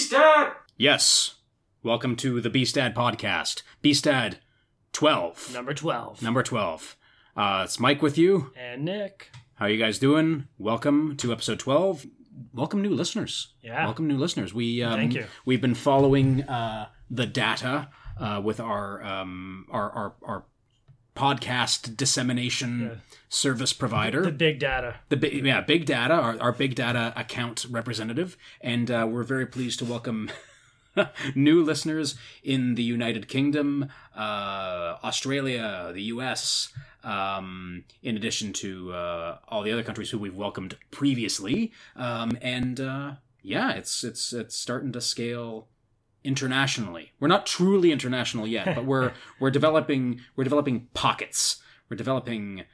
Beast Dad! Yes. Welcome to the Beastdad podcast. Beastdad 12. Number 12. Number 12. Uh, it's Mike with you. And Nick. How are you guys doing? Welcome to episode 12. Welcome new listeners. Yeah. Welcome new listeners. We um, Thank you. We've been following uh, the data uh, with our, um, our our our podcast dissemination Yeah. service provider. The big data. the big yeah big data our, our big data account representative and uh, we're very pleased to welcome new listeners in the united kingdom uh, australia the us um, in addition to uh, all the other countries who we've welcomed previously um, and uh, yeah it's it's it's starting to scale internationally we're not truly international yet but we're we're developing we're developing pockets we're developing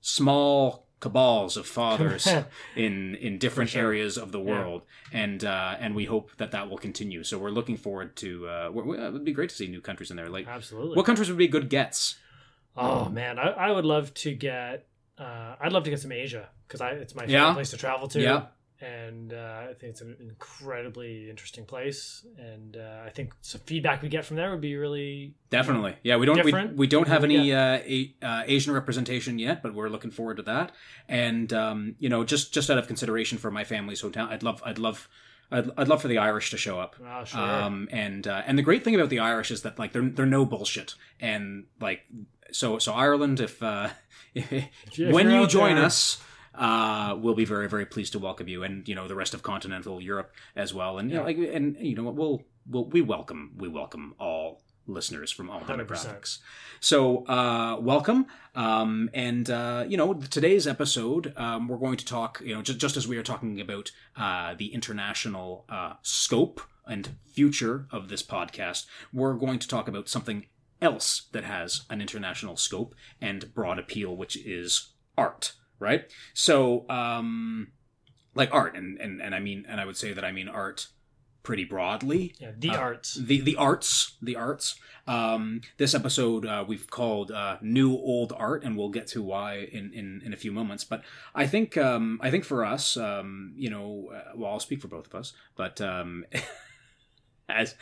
small cabals of fathers in in different sure. areas of the world and uh and we hope that that will continue so we're looking forward to uh it would be great to see new countries in there like Absolutely. what countries would be good gets oh, man. I, I would love to get. Uh, I'd love to get some Asia because it's my favorite Yeah. place to travel to. Yeah. And uh, I think it's an incredibly interesting place. And uh, I think some feedback we get from there would be really. definitely yeah we don't we, we don't have any uh, a, uh asian representation yet but we're looking forward to that and um you know just just out of consideration for my family's hotel i'd love i'd love I'd, I'd love for the Irish to show up. Oh, sure. Um, and uh, and the great thing about the Irish is that like they're they're no bullshit, and like so so Ireland, if uh, if when you join there- us, uh, we'll be very very pleased to welcome you, and you know the rest of continental Europe as well, and you know, like and you know what we'll we'll we welcome we welcome all listeners from all 100%. demographics. So uh, welcome, um, and uh, you know today's episode um, we're going to talk you know just just as we are talking about uh, the international uh, scope and future of this podcast, we're going to talk about something else that has an international scope and broad appeal, which is art, right? So, um, like art, and, and, and I mean, and I would say that I mean art pretty broadly. Yeah, the Uh, arts. The, the arts, the arts. Um, this episode uh, we've called uh, "New Old Art," and we'll get to why in, in, in a few moments. But I think um, I think for us, um, you know, uh, well, I'll speak for both of us, but um, as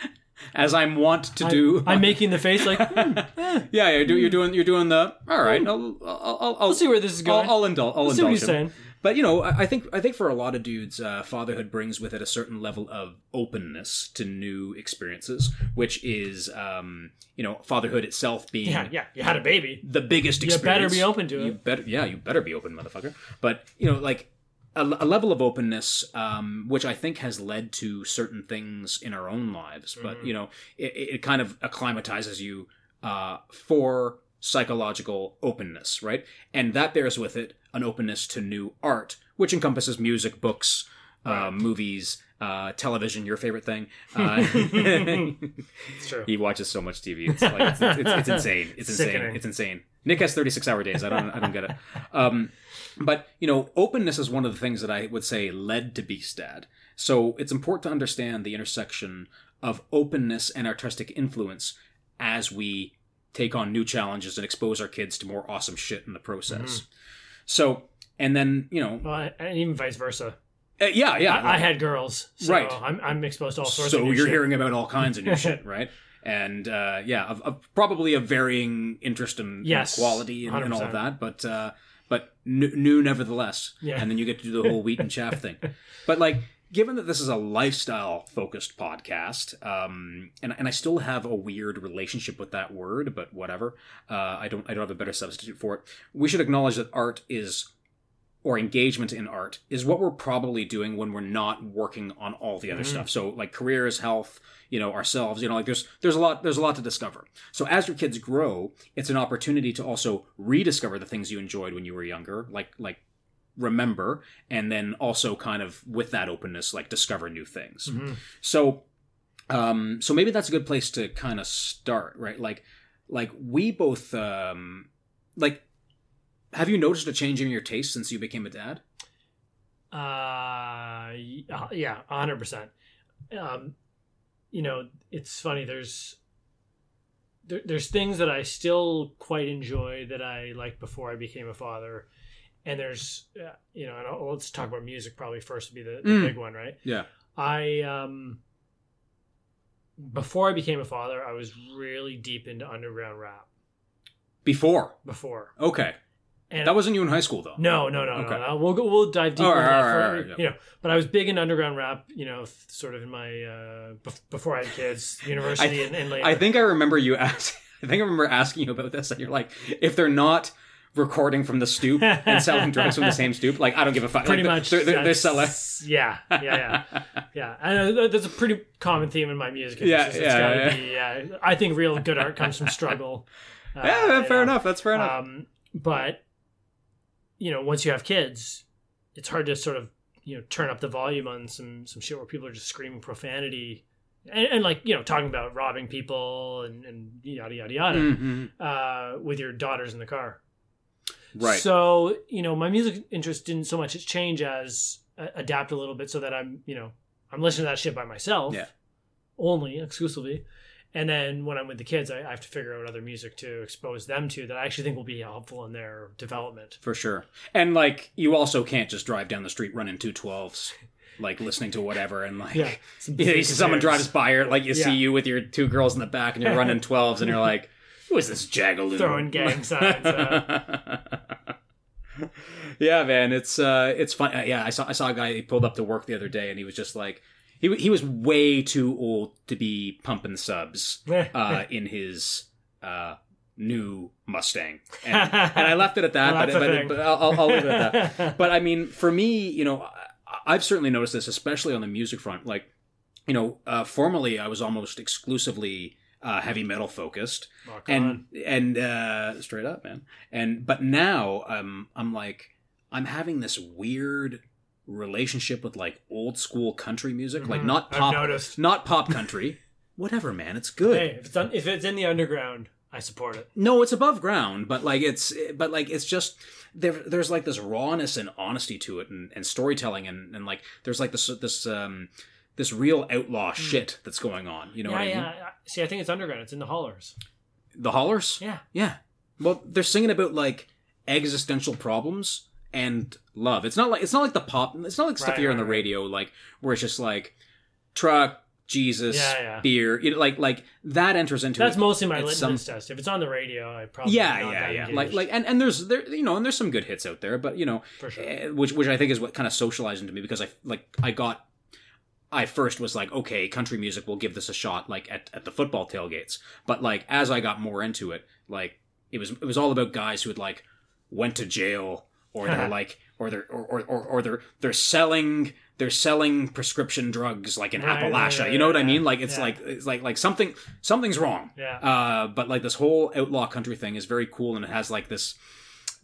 as I'm wont to I- do, I'm making the face like, hmm, eh, yeah, you're, do, you're doing you're doing the all right. I'll I'll I'll, I'll see where this is going. I'll, I'll indulge. I'll I'll indulge him. saying. But you know, I, I think I think for a lot of dudes, uh, fatherhood brings with it a certain level of openness to new experiences, which is um, you know, fatherhood itself being Yeah, yeah. You had a baby. the biggest experience. You better be open to it. You better, yeah, you better be open, motherfucker. But you know, like a, a level of openness, um, which I think has led to certain things in our own lives. But Mm-hmm. you know, it, it kind of acclimatizes you uh, for psychological openness, right? And that bears with it an openness to new art, which encompasses music, books, uh, movies. Uh, television, your favorite thing. Uh, It's true. he watches so much TV. It's like it's, it's, it's insane. It's insane. Sickening. It's insane. Nick has 36 hour days. I don't I don't get it. Um, but you know, openness is one of the things that I would say led to Beastdad. So it's important to understand the intersection of openness and artistic influence as we take on new challenges and expose our kids to more awesome shit in the process. So, and then you know, Well, and even vice versa. uh, yeah, yeah, I, I had girls, so Right. I'm, I'm exposed to all sorts so of new you're shit. hearing about all kinds of new shit, right? And uh, yeah, of, of probably a varying interest and, and Yes, quality and, and all of that, but uh, but new, new nevertheless. Yeah. And then you get to do the whole wheat and chaff thing. But like, given that this is a lifestyle focused podcast, um, and and I still have a weird relationship with that word, but whatever. Uh, I don't I don't have a better substitute for it. We should acknowledge that art is or engagement in art is what we're probably doing when we're not working on all the other Mhm. stuff. So like careers, health, you know, ourselves, you know, like there's there's a lot there's a lot to discover. So as your kids grow, it's an opportunity to also rediscover the things you enjoyed when you were younger, like like remember and then also kind of with that openness like discover new things. Mhm. So um so maybe that's a good place to kind of start, right? Like like we both um like have you noticed a change in your taste since you became a dad? Uh, uh, yeah, hundred percent. Um, you know, it's funny. There's there, there's things that I still quite enjoy that I liked before I became a father, and there's uh, you know, and I'll, let's talk about music probably first to be the, the Mm. big one, right? Yeah. I um, before I became a father, I was really deep into underground rap. Before. Before. Okay. And That wasn't you in high school, though. No, no, no, Okay. no, no. We'll go. We'll dive deeper. Right, into that for- right, yeah. You know, but I was big in underground rap. You know, sort of in my uh, bef- before I had kids, university, and, and later. I think I remember you asking. I think I remember asking you about this, and you're like, if they're not recording from the stoop and selling drugs from the same stoop, like I don't give a fuck. pretty Like, much they're, they're, they're selling. Yeah, yeah, yeah, yeah. And uh, that's a pretty common theme in my music. It's Yeah, just- yeah, gotta yeah. Be, yeah. I think real good art comes from struggle. Uh, yeah, fair know. enough. That's fair enough. Um, but you know, once you have kids, it's hard to sort of you know turn up the volume on some some shit where people are just screaming profanity and, and like you know talking about robbing people and, and yada yada yada Mhm. uh, with your daughters in the car. Right. So you know, my music interest didn't so much change as uh, adapt a little bit so that I'm you know I'm listening to that shit by myself, Yeah. only exclusively. And then when I'm with the kids, I, I have to figure out other music to expose them to that I actually think will be helpful in their development. For sure. And like you also can't just drive down the street running two twelves, like listening to whatever and like Yeah, some you know, see someone drives by or like you see you with your two girls in the back and you're running twelves and you're like, who is this Juggalo? Throwing gang signs, yeah, man, it's uh it's fun. Uh, yeah, I saw I saw a guy he pulled up to work the other day and he was just like he he was way too old to be pumping subs uh in his uh new Mustang. And, and I left it at that, Well, but, but, but I'll, I'll- leave it at that. But I mean, for me, you know, I've certainly noticed this, especially on the music front. Like, you know, uh, formerly I was almost exclusively uh, heavy metal focused, Rock and and uh, straight up, man. And but now um, I'm like, I'm having this weird relationship with like old school country music, like Mhm. not pop, not pop country. Whatever, man, it's good. Hey, if it's on, if it's in the underground, I support it. No, it's above ground, but like it's but like it's just there. There's like this rawness and honesty to it, and, and storytelling, and, and like there's like this this um this real outlaw shit that's going on. You know yeah, what I yeah. mean? See, I think it's underground. It's in the hollers. The hollers. Yeah. Yeah. Well, they're singing about like existential problems and love. It's not like it's not like the pop. It's not like stuff Right, you hear on the right. radio, like where it's just like truck, Jesus, Yeah, yeah. beer. You know, like like that enters into That's it. mostly my litmus some- test. If it's on the radio, I probably yeah, not yeah, yeah. engaged, Like like and and there's there you know and there's some good hits out there, but you know for sure. eh, which which I think is what kind of socialized into me because I like I got I first was like okay country music will give this a shot like at, at the football tailgates but like as I got more into it like it was it was all about guys who had like went to jail or they're like or they're or, or, or, or they're they're selling they're selling prescription drugs like in Right, right, Appalachia right, you know what I mean like it's yeah. like it's like like something something's wrong Yeah. uh, but like this whole outlaw country thing is very cool, and it has like this.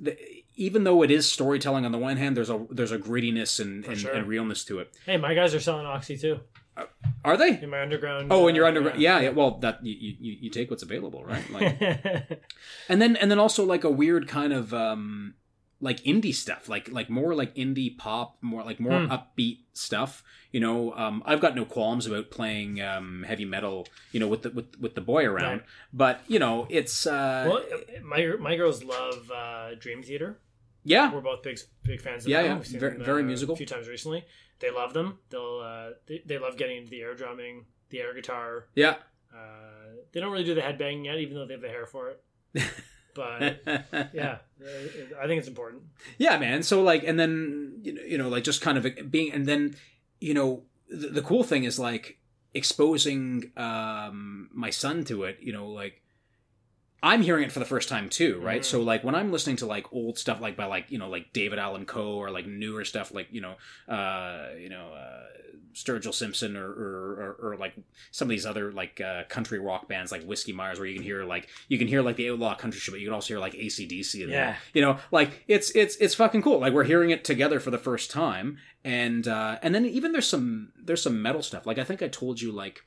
The, even though it is storytelling on the one hand, there's a there's a grittiness and, and, sure. and realness to it. Hey, my guys are selling oxy too Are they? in my underground. Oh, and uh, you're yeah, yeah. Well, that you, you you take what's available, right? Like, and then and then also like a weird kind of um like indie stuff, like like more like indie pop, more like more Hmm. upbeat stuff. You know, um, I've got no qualms about playing um, heavy metal. You know, with the with with the boy around, Right. but you know, it's uh, well, my my girls love uh, Dream Theater. yeah, We're both big big fans of Yeah, them. yeah. Very- them, very uh, musical. A few times recently. They love them. They'll uh, they, they love getting the air drumming, the air guitar. yeah. Uh, they don't really do the headbanging yet, even though they have the hair for it. But yeah, I think it's important. yeah man so like and then you know, you know like just kind of being and then you know the, the cool thing is like exposing um my son to it you know like i'm hearing it for the first time too right Mhm. so like when i'm listening to like old stuff like by like you know like david allan coe or like newer stuff like you know uh you know uh sturgill simpson or or, or, or like some of these other like uh, country rock bands like whiskey myers where you can hear like you can hear like the outlaw country shit but you can also hear like acdc there Yeah. you know like it's it's it's fucking cool like we're hearing it together for the first time and uh and then even there's some there's some metal stuff like i think i told you like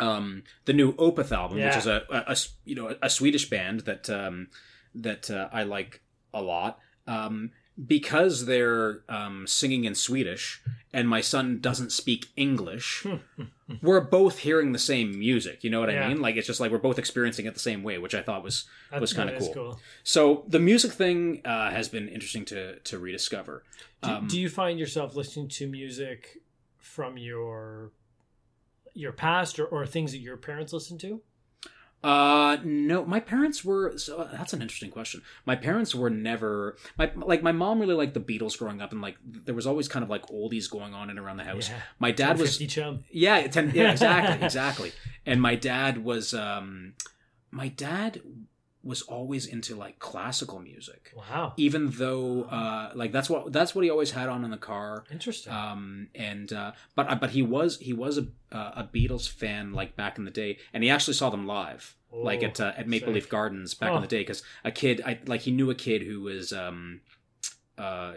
um the new opeth album which Yeah. is a, you know a swedish band that um that uh, i like a lot um because they're um, singing in Swedish and my son doesn't speak English, we're both hearing the same music. You know what I mean? Like it's just like we're both experiencing it the same way, which I thought was was kind of is cool. So the music thing uh, has been interesting to to rediscover. Do, Um, do you find yourself listening to music from your your past or, or things that your parents listened to? Uh, no, my parents were. So that's an interesting question. My parents were never my like my mom really liked the Beatles growing up, and like there was always kind of like oldies going on and around the house. Yeah. My dad was chum. yeah, ten, yeah, exactly, exactly. And my dad was um, my dad was always into like classical music, Wow. even though uh, like that's what that's what he always had on in the car. Interesting. Um, and uh, but but he was he was a uh, a Beatles fan like back in the day, and he actually saw them live, like Oh, at uh, at Maple sick. Leaf Gardens back Oh. in the day, because a kid I like he knew a kid who was um, uh,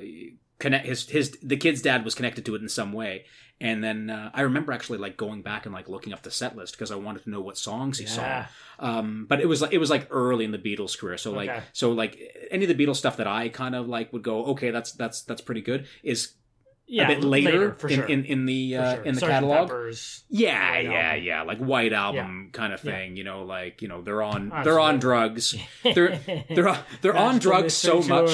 connect his his the kid's dad was connected to it in some way, and then uh, I remember actually like going back and like looking up the set list because I wanted to know what songs he saw. Um, but it was like it was like early in the Beatles career, so like Okay. so like any of the Beatles stuff that I kind of like would go okay, that's that's that's pretty good. Is yeah, a bit later, for in, sure. in in the uh, sure. in the Sgt. catalog. Pepper's. Yeah, yeah, Album. yeah, like White Album kind of Yeah. thing. You know, like you know they're on they're on drugs. They're they're on, they're on drugs so much.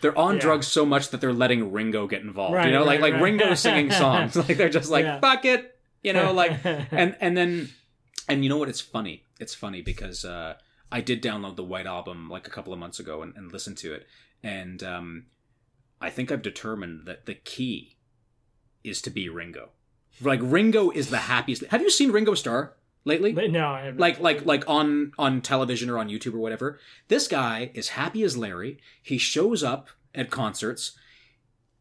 They're on Yeah. drugs so much that they're letting Ringo get involved. Right, you know, like right, like right. Ringo singing songs. Like they're just like Yeah. fuck it. You know, like and and then and you know what? It's funny. It's funny because uh, I did download the White Album like a couple of months ago and, and listen to it, and um, I think I've determined that the key is to be Ringo. Like Ringo is the happiest. Have you seen Ringo Starr lately? But no, I haven't. like like like on on television or on YouTube or whatever. This guy is happy as Larry. He shows up at concerts.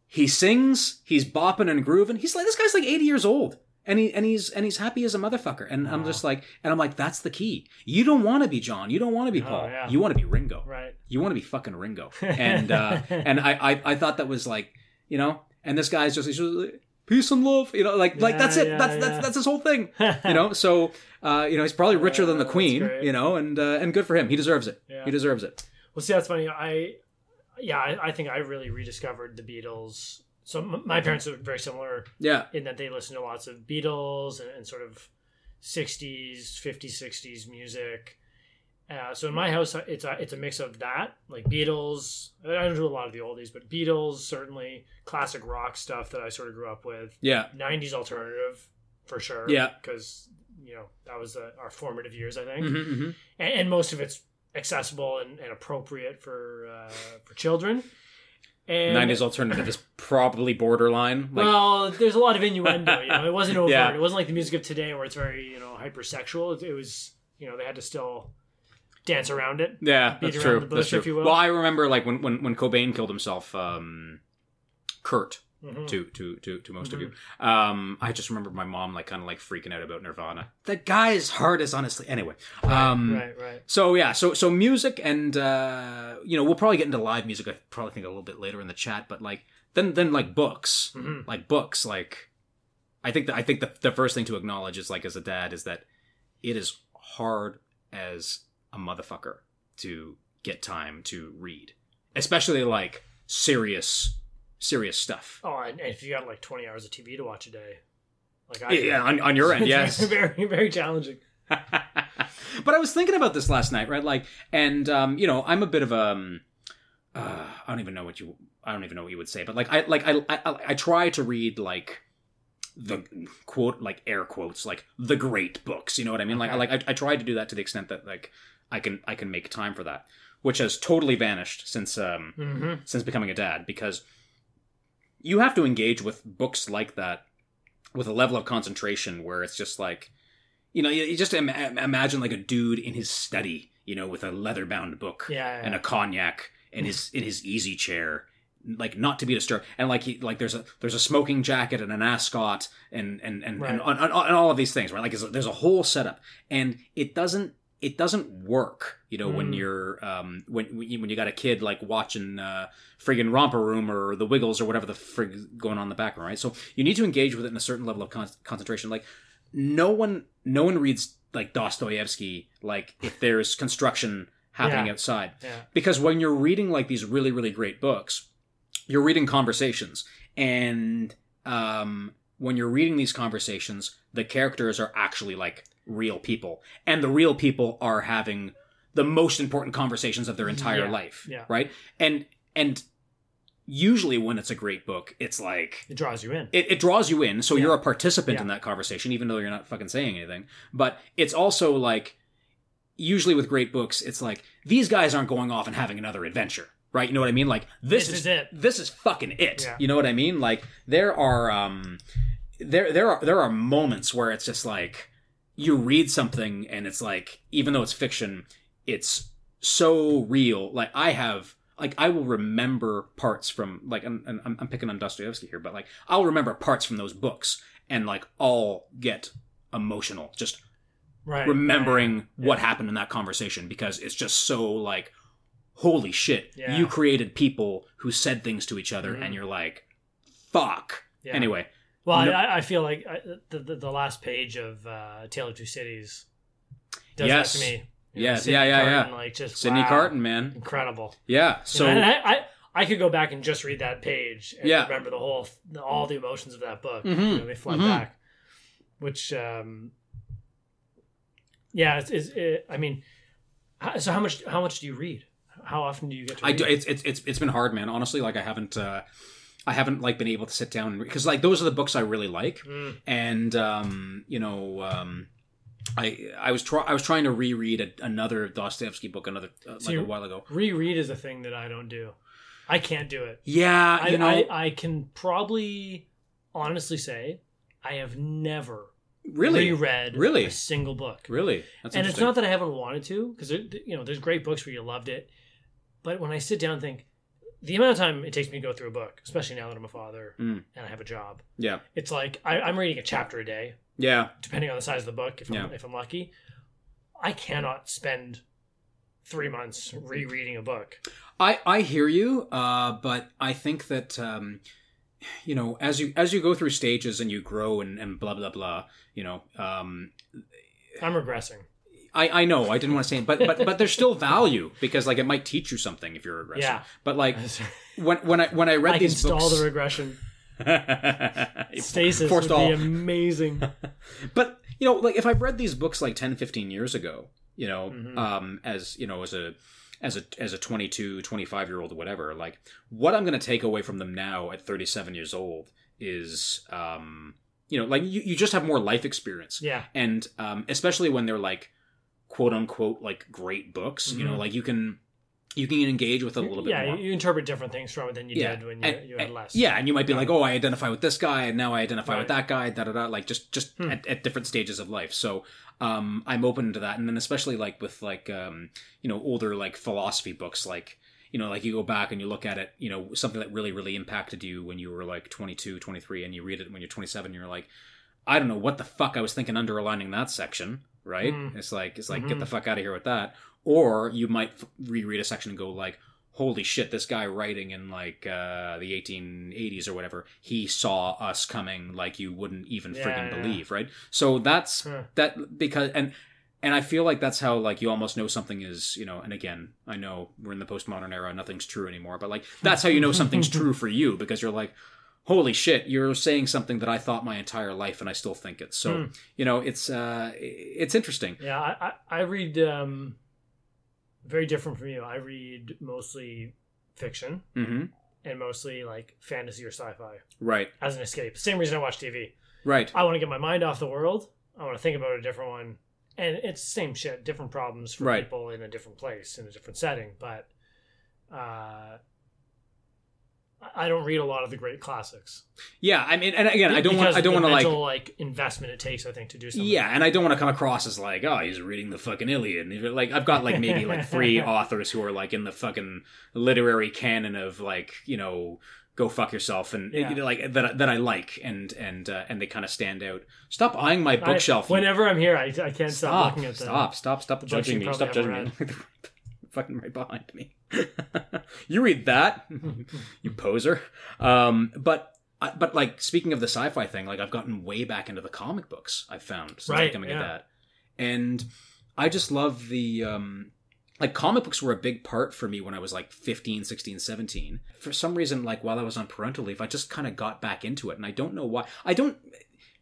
He sings. He's bopping and grooving. He's like this guy's like eighty years old, and he and he's and he's happy as a motherfucker. And I'm just like, and I'm like, that's the key. You don't want to be John. You don't want to be Oh, Paul. yeah. You want to be Ringo. right. You want to be fucking Ringo. And uh, and I, I I thought that was like you know. And this guy's just, he's just like, peace and love. You know, like like that's it. yeah, that's yeah. that's that's his whole thing you know so uh, you know he's probably richer than the Uh, queen you know and uh, and good for him he deserves it Yeah. he deserves it Well, see, that's funny. I, yeah, I, I think I really rediscovered the Beatles. So m- my parents are very similar yeah in that they listen to lots of Beatles and, and sort of 60s, 50s, 60s music. Uh, so in my house, it's a, it's a mix of that, like Beatles. I don't do a lot of the oldies, but Beatles, certainly classic rock stuff that I sort of grew up with. yeah 90s alternative, for sure. Yeah. Because, you know, that was uh, our formative years, I think. Mhm, mhm. and, and most of it's accessible and, and appropriate for uh, for children. And 90s alternative is probably borderline like well, there's a lot of innuendo. You know, it wasn't overt. Yeah. It wasn't like the music of today where it's very you know hypersexual. It, it was you know they had to still dance around it. yeah beat that's around true the bush, that's true if you will. well i remember like when when, when cobain killed himself um kurt Mhm. to to to, to most Mhm. of you um i just remember my mom like kind of like freaking out about nirvana the guy's heart is honestly anyway um right, right. So yeah, so so music and uh, you know we'll probably get into live music. I probably think a little bit later in the chat, but like then then like books, Mhm. like books, like I think that I think the the first thing to acknowledge is like as a dad is that it is hard as a motherfucker to get time to read, especially like serious serious stuff. Oh, and, if you got like 20 hours of TV to watch a day, like I Yeah, yeah, on, on your end, yes. very very challenging. but I was thinking about this last night, right? Like, and um, you know, I'm a bit of a, um, uh, I don't even know what you, I don't even know what you would say, but like, I like, I, I, I try to read like the quote, like air quotes, like the great books. You know what I mean? Like, I like, I, I try to do that to the extent that like I can, I can make time for that, which has totally vanished since, um, hmm since becoming a dad because you have to engage with books like that with a level of concentration where it's just like you know you, you just Im- imagine like a dude in his study you know with a leather bound book Yeah, yeah. and a cognac in his in his easy chair like not to be disturbed and like he like there's a there's a smoking jacket and an ascot and and and, and, Right. and, and all of these things right like there's a whole setup and it doesn't it doesn't work you know when Mm. you're um when when you, when you got a kid like watching uh friggin' romper room or the wiggles or whatever the frig going on in the background right so you need to engage with it in a certain level of con- concentration like no one no one reads like dostoevsky like if there's construction happening Yeah. outside yeah. because when you're reading like these really really great books you're reading conversations and um when you're reading these conversations the characters are actually like real people and the real people are having the most important conversations of their entire Yeah, life yeah. right and and usually when it's a great book, it's like It draws you in. it, it draws you in, so Yeah. you're a participant in that conversation, even though you're not fucking saying anything. But it's also like usually with great books, it's like these guys aren't going off and having another adventure, right? You know what I mean? Like this, This is, is it. This is fucking it. Yeah. You know what I mean? Like there are um there there are there are moments where it's just like you read something and it's like even though it's fiction, it's so real. Like I have like I will remember parts from like and, and I'm, I'm picking on Dostoevsky here, but like I'll remember parts from those books and like all get emotional just right. remembering right. what Yeah. happened in that conversation because it's just so like holy shit Yeah. you created people who said things to each other Mhm. and you're like fuck Yeah. anyway Well, No- I, I feel like I, the, the the last page of uh, Tale of Two Cities does Yes. that to me. Yes, Sydney yeah, yeah, yeah. Like just Sydney wow, Carton man incredible. yeah So I, I I could go back and just read that page and Yeah. remember the whole all the emotions of that book. Mhm. You know, they flood Mhm. back, which um, yeah, it's, it's it, I mean, how, so how much how much do you read? How often do you get to? I do it's, it's it's it's been hard man honestly like I haven't uh I haven't like been able to sit down because like those are the books I really like Mm, and um, you know, um, I I was try- I was trying to reread a, another Dostoevsky book another uh, like a while ago. reread is a thing that I don't do. I can't do it. Yeah, I, you know, I, I can probably honestly say I have never really, reread Really? a single book. really, that's and it's not that I haven't wanted to, because you know, there's great books where you loved it, but when I sit down and think, the amount of time it takes me to go through a book, especially now that I'm a father Mm. and I have a job, yeah, it's like I, I'm reading a chapter a day, yeah, depending on the size of the book. If I'm, Yeah. if I'm lucky, I cannot spend three months rereading a book. I I hear you, uh, but I think that um, you know, as you as you go through stages and you grow and, and blah blah blah, you know, um, I'm regressing. I I know I didn't want to say it, but but but there's still value because like it might teach you something if you're aggressive. Yeah. But like when when I when I read I can these stall books, the regression. Stasis would all. be amazing. but you know like if i've read these books like 10 15 years ago you know Mhm. um as you know as a as a as a 22 25 year old or whatever like what i'm going to take away from them now at 37 years old is um you know like you, you just have more life experience Yeah. and um especially when they're like quote unquote like great books you know Mhm. like you can you can engage with it a little bit yeah, more you, you interpret different things from it than you Yeah, did when you, and- you had less. Yeah, and you might be Yeah. like, "Oh, I identify with this guy, and now I identify with that guy." Da da da. Like just just Hmm. at, at different stages of life. So um, I'm open to that, and then especially like with like um, you know older like philosophy books, like you know like you go back and you look at it, you know something that really really impacted you when you were like 22, 23, and you read it when you're 27, and you're like, I don't know what the fuck I was thinking underlining that section. Right? Mm. It's like it's like get Mhm. the fuck out of here with that. Or you might f- reread a section and go like holy shit, this guy writing in like uh, the 1880s or whatever, he saw us coming like you wouldn't even Yeah, freaking yeah. believe, right? So that's Huh. that because and and I feel like that's how like you almost know something is, you know, and again, I know we're in the postmodern era, nothing's true anymore, but like that's how you know something's true for you because you're like holy shit you're saying something that i thought my entire life and i still think it so Hmm. you know it's uh it's interesting Yeah, I, I, I read um, very different from you. I read mostly fiction hmm and mostly like fantasy or sci-fi right as an escape. Same reason I watch TV. right I want to get my mind off the world. I want to think about a different one, and it's the same shit, different problems for Right. people in a different place in a different setting. But uh, I- I don't read a lot of the great classics. yeah i mean and again i don't want I don't want to like like investment it takes. I think to do something. Yeah, and I don't want to come across as like, oh, he's reading the fucking Iliad. Like, I've got like maybe like three authors who are like in the fucking literary canon of like, you know, go fuck yourself, and Yeah. you know, like that that I like, and and uh, and they kind of stand out. Stop eyeing my bookshelf. you- whenever I'm here, I, I can't stop, stop, looking at them. stop, stop, stop the judging me. Stop judging me. fucking right behind me. you read that, you poser. Um, but. But like speaking of the sci-fi thing, like I've gotten way back into the comic books. I've found since Right, becoming yeah. a dad, and I just love the um, like comic books were a big part for me when I was like 15, 16, 17. For some reason, like while I was on parental leave, I just kind of got back into it, and I don't know why. I don't.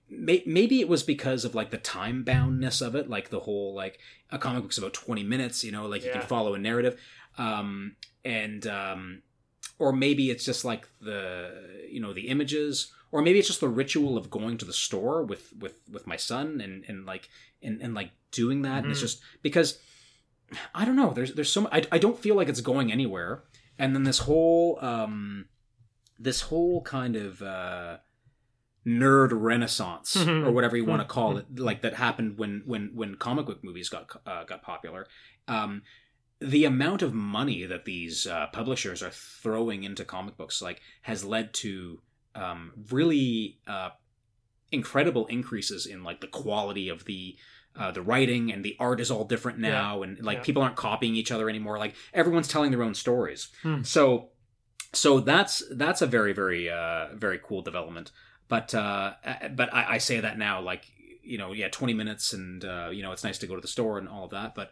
Maybe it was because of like the time boundness of it, like the whole like a comic book's about twenty minutes, you know, like you Yeah. can follow a narrative, um, and um, or maybe it's just like the you know the images or maybe it's just the ritual of going to the store with with with my son and and like and, and like doing that. And it's Mhm. just because i don't know there's there's so much, I, I don't feel like it's going anywhere. And then this whole um this whole kind of uh nerd renaissance Mhm. or whatever you want to call it like that happened when when when comic book movies got uh, got popular. Um the amount of money that these uh, publishers are throwing into comic books like has led to um, really uh, incredible increases in like the quality of the uh, the writing and the art is all different now and like Yeah. people aren't copying each other anymore like everyone's telling their own stories Hmm. so so that's that's a very very uh very cool development but uh uh, but I, I say that now like you know yeah 20 minutes and uh you know it's nice to go to the store and all of that but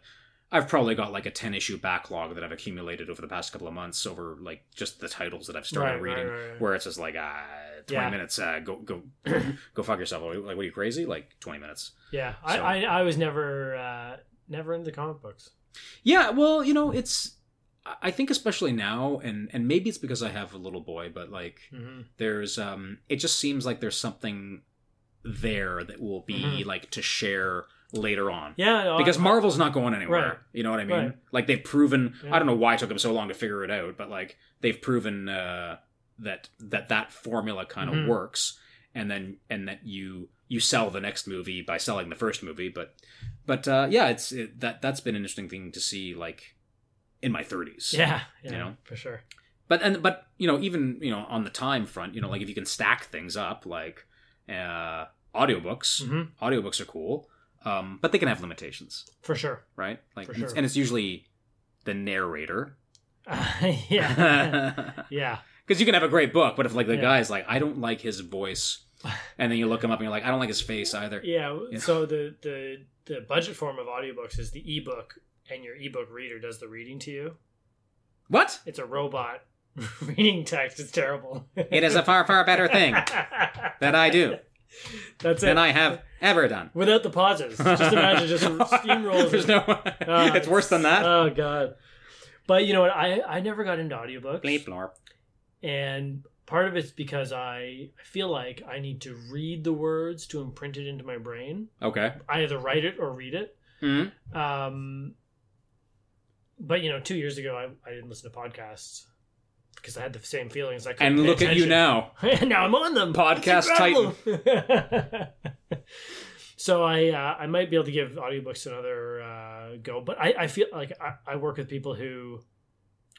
I've probably got like a 10 issue backlog that I've accumulated over the past couple of months over like just the titles that I've started Right, reading right, right. where it's just like ah 20 Yeah. minutes uh go go go fuck yourself like what are you crazy like 20 minutes Yeah, So- I, I I was never uh, never into comic books. Yeah, well, you know, it's I think especially now and and maybe it's because I have a little boy, but like hmm there's um it just seems like there's something there that will be Mhm. like to share later on. Yeah, no, Because I- Marvel's not going anywhere. Right. You know what I mean? Right. Like they've proven Yeah. I don't know why it took them so long to figure it out, but like they've proven uh that that that formula kind of Mhm. works and then and that you you sell the next movie by selling the first movie, but but uh yeah, it's it, that that's been an interesting thing to see like in my 30s. yeah, yeah, you know? for sure. But and but you know even you know on the time front, you know like if you can stack things up like uh audiobooks, hmm audiobooks are cool. Um but they can have limitations, For sure. right? Like and, it's, and it's usually the narrator. yeah, yeah, Because you can have a great book, but if like the Yeah. guy's like, I don't like his voice, and then you look him up and you're like, I don't like his face either. yeah. Yeah. So the the the budget form of audiobooks is the ebook, and your ebook reader does the reading to you. What? It's a robot reading text. It's terrible. It is a far far better thing that I do That's it. than I have ever done. Without the pauses. Just imagine just steamrolls. There's it. no. Uh, it's worse than that. Oh god. But you know what? I I never got into audiobooks. Bleep blorp. and part of it's because I I feel like I need to read the words to imprint it into my brain. Okay. I either write it or read it. Mhm. Um, but you know, two years ago, I, I didn't listen to podcasts because I had the same feelings. I couldn't And look at you now. now I'm on them. Podcast incredible. so I uh, I might be able to give audiobooks another uh, go, but I, I feel like I, I work with people who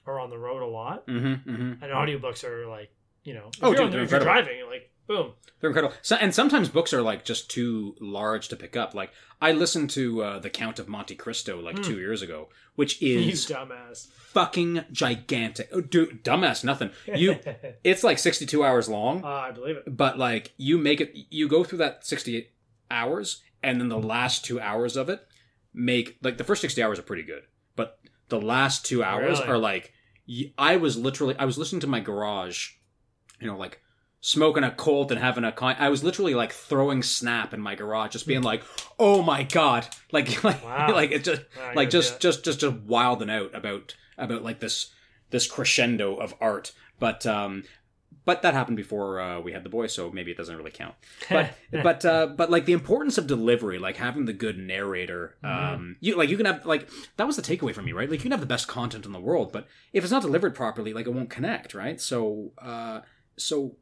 are on the road a lot, Mm-hmm, mm-hmm. and audiobooks are like you know if Oh, you're, dude, the- if you're driving, like boom, They're incredible. So, and sometimes books are like just too large to pick up. Like I listened to uh, The Count of Monte Cristo like Hmm. two years ago, which you is dumbass. fucking gigantic. Oh, dude, dumbass, nothing. You, it's like sixty-two hours long, uh, I believe it. but like you make it, you go through that sixty hours, and then the last two hours of it make like the first sixty hours are pretty good, but the last two hours Really? are like I was literally I was listening to my garage, you know, like smoking a colt and having a con- I was literally like throwing snap in my garage, just being like, "Oh my god!" Like like Wow. like it's just Wow, like just just just just wilding out about about like this this crescendo of art, but um. But that happened before uh, we had the boy, so maybe it doesn't really count but but uh but like the importance of delivery like having the good narrator um you like you can have like that was the takeaway from me right like you can have the best content in the world but if it's not delivered properly like it won't connect right so uh so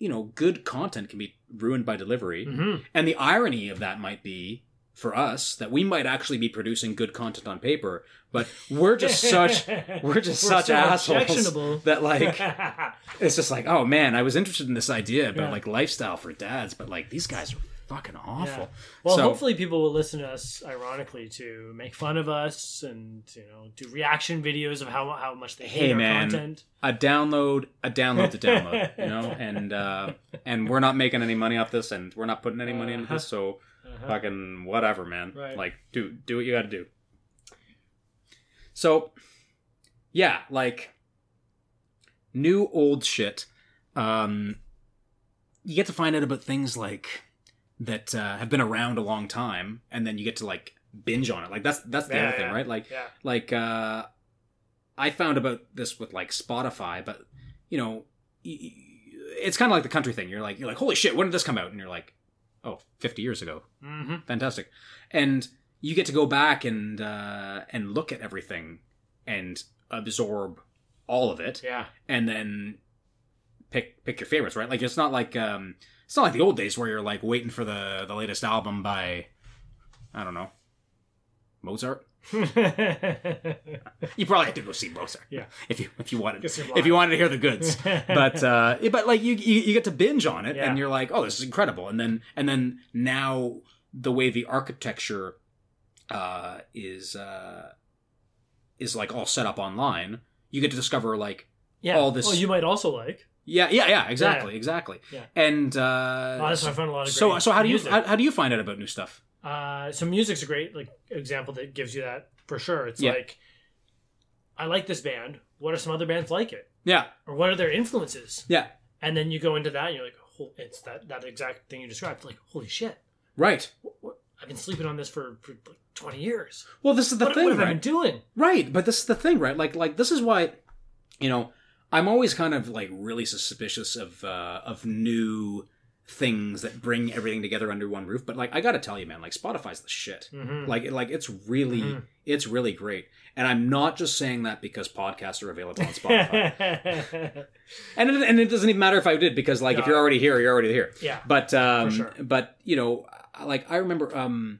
you know good content can be ruined by delivery. Hmm and the irony of that might be for us that we might actually be producing good content on paper but we're just such we're just such so assholes that like it's just like, oh man, I was interested in this idea about Yeah. like lifestyle for dads, but like these guys are fucking awful. Well, So- hopefully people will listen to us ironically to make fun of us and you know do reaction videos of how how much they hate Hey, our man. content. A download, a download to download, you know, and uh and we're not making any money off this, and we're not putting any money into this, so Uh-huh. fucking whatever, man. Right. Like, do do what you got to do. So, yeah, like new old shit. Um, you get to find out about things like that uh, have been around a long time, and then you get to like binge on it. Like that's that's the Yeah, other thing, right? Like Yeah. like uh, I found about this with like Spotify, but you know, y- y- it's kind of like the country thing. You're like, you're like, holy shit, when did this come out? And you're like, oh, 50 years ago. Mm-hmm. Fantastic. And you get to go back and uh, and look at everything and absorb all of it, Yeah. and then pick pick your favorites. Right? Like it's not like um, it's not like the old days where you're like waiting for the the latest album by, I don't know, Mozart. You probably have to go see Mozart. Yeah. If you if you wanted if you wanted to hear the goods. but uh but like you, you you get to binge on it Yeah. and you're like, oh, this is incredible. And then and then now the way the architecture uh is uh is like all set up online, you get to discover like yeah. all this- Oh, you might also like. Yeah, yeah, yeah, exactly, exactly. Yeah. And uh Oh, that's why I found a lot of so so how do you how, how do you find out about new stuff? Uh, so music's a great like example that gives you that for sure. It's Yeah. like, I like this band. What are some other bands like it, Yeah. or what are their influences? Yeah. And then you go into that, and you're like, "Hol- it's that that exact thing you described. Like, holy shit, Right. what, what, I've been sleeping on this for, for like 20 years. Well, this is the what, thing, what have I right? been doing? Right, but this is the thing, right? Like, like this is why, you know, I'm always kind of like really suspicious of uh, of new things that bring everything together under one roof. But like, I got to tell you, man, like Spotify's the shit. Mhm. Like, like it's really, Mhm. it's really great. And I'm not just saying that because podcasts are available on Spotify. and it, and it doesn't even matter if I did because like if you're already here, you're already here. yeah. But um, sure. but you know, like I remember, um,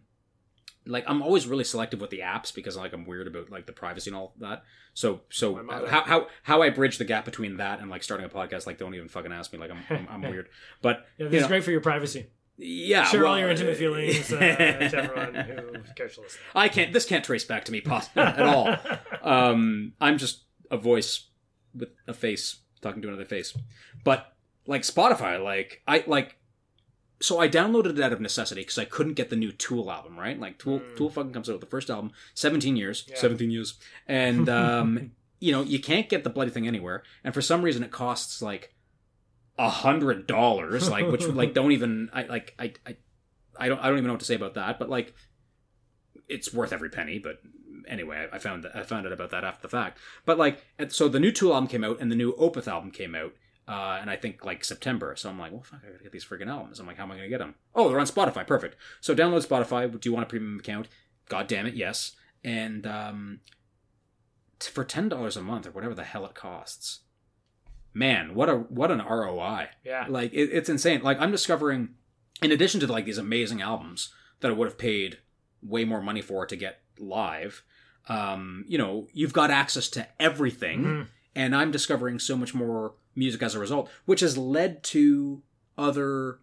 like I'm always really selective with the apps because like I'm weird about like the privacy and all that. So so My how how how I bridge the gap between that and like starting a podcast, like don't even fucking ask me. Like I'm I'm, I'm weird. But Yeah, you this is great for your privacy. yeah, Share all your intimate feelings uh, to everyone who cares to listen. I can't. This can't trace back to me pos- at all. Um, I'm just a voice with a face talking to another face. But like Spotify, like I like. So I downloaded it out of necessity because I couldn't get the new Tool album. Right, like Tool, Mm. Tool fucking comes out with the first album, seventeen years, Yeah. seventeen years, and um, you know you can't get the bloody thing anywhere. And for some reason, it costs like a hundred dollars, like which like don't even I like I I I don't I don't even know what to say about that. But like it's worth every penny. But anyway, I, I found I found out about that after the fact. But like, so the new Tool album came out, and the new Opeth album came out, uh, and I think like September. So I'm like, well, fuck, I gotta get these freaking albums. I'm like, how am I gonna get them? Oh, they're on Spotify. Perfect. So download Spotify. Do you want a premium account? God damn it, yes. And um, t- for ten dollars a month or whatever the hell it costs, man, what a what an ROI yeah. like it, it's insane like i'm discovering in addition to like these amazing albums that i would have paid way more money for to get live um you know you've got access to everything Mhm. And i'm discovering so much more music as a result which has led to other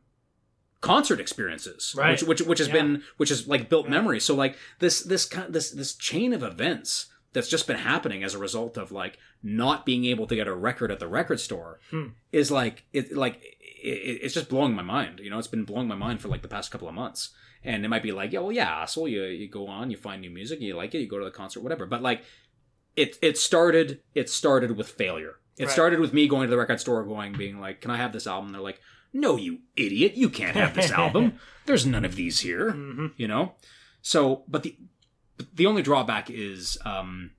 concert experiences Right. which which which has Yeah. been which has like built Yeah. memories so like this this kind this this chain of events that's just been happening as a result of like not being able to get a record at the record store Hmm. is like it like it, it's just blowing my mind you know it's been blowing my mind for like the past couple of months and it might be like yeah well yeah asshole you you go on you find new music you like it you go to the concert whatever but like it it started it started with failure it Right. started with me going to the record store going being like can i have this album they're like no you idiot you can't have this album there's none of these here Mhm. you know so but the but the only drawback is um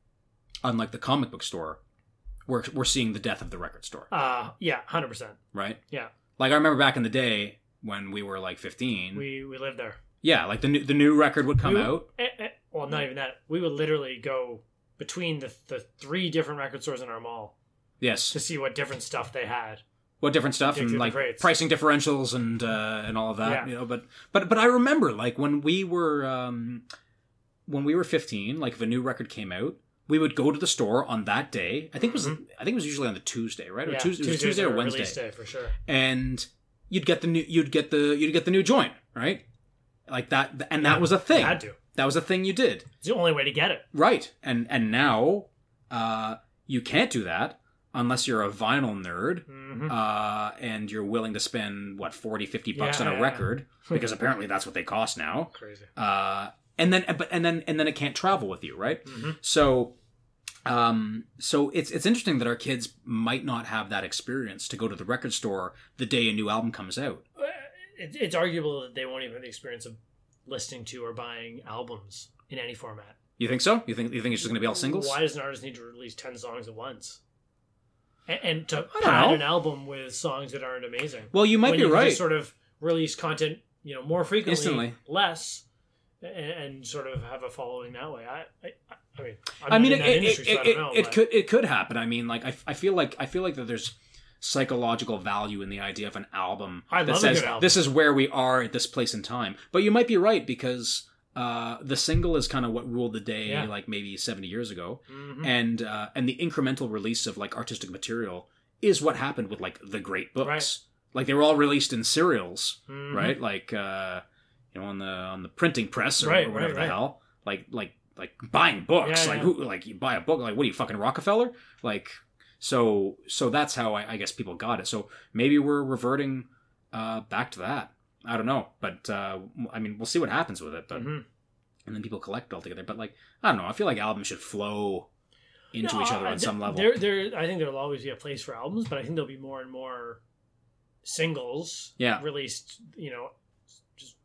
unlike the comic book store we're, we're seeing the death of the record store Uh, yeah, hundred percent. right Yeah. like i remember back in the day when we were like 15 We we lived there. yeah like the new the new record would come We- out Eh, eh, well, not even that. We would literally go between the the three different record stores in our mall yes to see what different stuff they had. what different stuff and like pricing differentials and uh, and all of that Yeah. you know but but but I remember like when we were um when we were 15 like if a new record came out we would go to the store on that day I think it was I think it was usually on the Tuesday right or Mm-hmm. Yeah, Tuesday, it was Tuesday or Wednesday day for sure. and you'd get the new you'd get the you'd get the new joint right like that and that Yeah, was a thing Had to. That was a thing you did It's the only way to get it. Right. And and now uh you can't do that unless you're a vinyl nerd hmm uh and you're willing to spend what 40 50 bucks on Yeah. a record because apparently that's what they cost now. Crazy. Uh and then but and then and then it can't travel with you, right? hmm So um so it's it's interesting that our kids might not have that experience to go to the record store the day a new album comes out. It's arguable that they won't even have the experience of listening to or buying albums in any format. You think so? You think you think it's just going to be all singles? Why does an artist need to release ten songs at once? and, and to pad know. an album with songs that aren't amazing. Well, you might when be you right. Just sort of release content, you know, more frequently, Instantly. less, and, and sort of have a following that way. I, I, I mean, I'm I mean, it, it, industry, it, so I know. it could it could happen. I mean, like I, I feel like I feel like that there's psychological value in the idea of an album I that says album. this is where we are at this place in time. But you might be right because uh, the single is kind of what ruled the day, Yeah. like maybe seventy years ago, Mhm. and uh, and the incremental release of like artistic material is what happened with like the great books. Right. Like they were all released in serials, Mhm. right? Like uh, you know, on the on the printing press or, Right, or whatever right. the hell. Like like like buying books. Yeah, like yeah. who like you buy a book? Like what are you fucking Rockefeller? Like so so that's how I, I guess people got it. So maybe we're reverting uh, back to that. I don't know, but uh, I mean, we'll see what happens with it. But Mhm. and then people collect it all together. But like I don't know. I feel like albums should flow into No, each other I- on some level. There, there. I think there'll always be a place for albums, but I think there'll be more and more singles Yeah. released. You know, just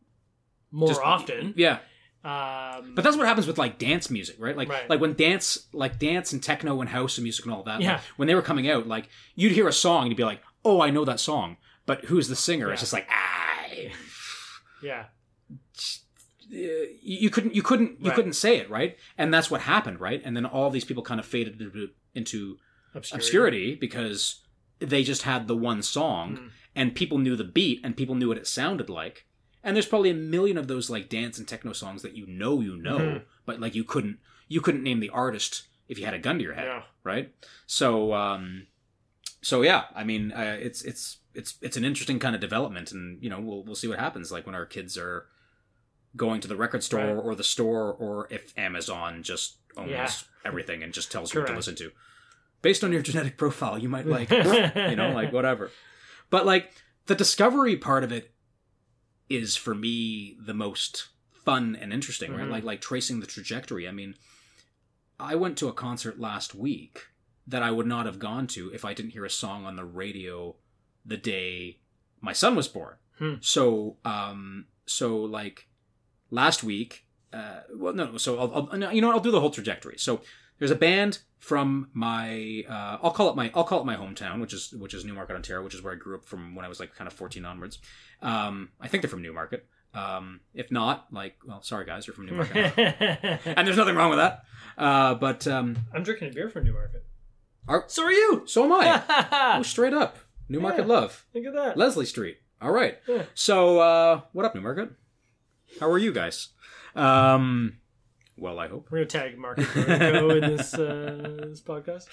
more Just- often. yeah. Um, But that's what happens with like dance music, right? Like Right. like when dance like dance and techno and house and music and all that. like, Yeah. when they were coming out, like you'd hear a song and you'd be like, "Oh, I know that song," but who's the singer? It's just like ah. yeah, you you couldn't you couldn't you Right. couldn't say it right and that's what happened right and then all these people kind of faded into, into obscurity. obscurity because they just had the one song Mm. and people knew the beat and people knew what it sounded like and there's probably a million of those like dance and techno songs that you know you know Mhm. but like you couldn't you couldn't name the artist if you had a gun to your head Yeah. right so um so yeah i mean uh, it's it's it's it's an interesting kind of development and you know we'll we'll see what happens like when our kids are going to the record store Right. or the store or if amazon just owns Yeah. everything and just tells you what to listen to based on your genetic profile you might like you know like whatever but like the discovery part of it is for me the most fun and interesting right? Mhm. like like tracing the trajectory. I mean i went to a concert last week that i would not have gone to if i didn't hear a song on the radio the day my son was born. Hmm. so um so like last week uh well no so I'll, I'll you know i'll do the whole trajectory. So there's a band from my uh, I'll call it my I'll call it my hometown, which is which is Newmarket, Ontario, which is where I grew up from when I was like kind of 14 onwards. Um, I think they're from Newmarket. Um, if not, like, well, sorry guys, you're from Newmarket, and there's nothing wrong with that. Uh, but um, I'm drinking a beer from Newmarket. Are- so are you? so am I. oh, straight up, Newmarket Yeah. love, Look at that. Leslie Street. All right. Yeah. So uh, what up, Newmarket? How are you guys? Um, well, I hope. We're gonna tag Market Go in this uh, this podcast.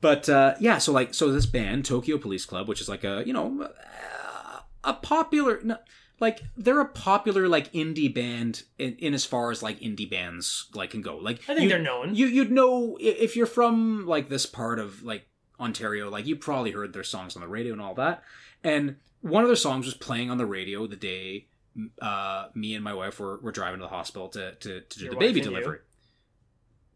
But uh, yeah, so like, so this band, Tokyo Police Club, which is like a you know uh, a popular, like they're a popular like indie band in, in as far as like indie bands like can go. Like I think they're known. you you'd know if you're from like this part of like Ontario, like you probably heard their songs on the radio and all that. And one of their songs was playing on the radio the day uh, me and my wife were, were driving to the hospital to to, to do Your the baby and you? delivery.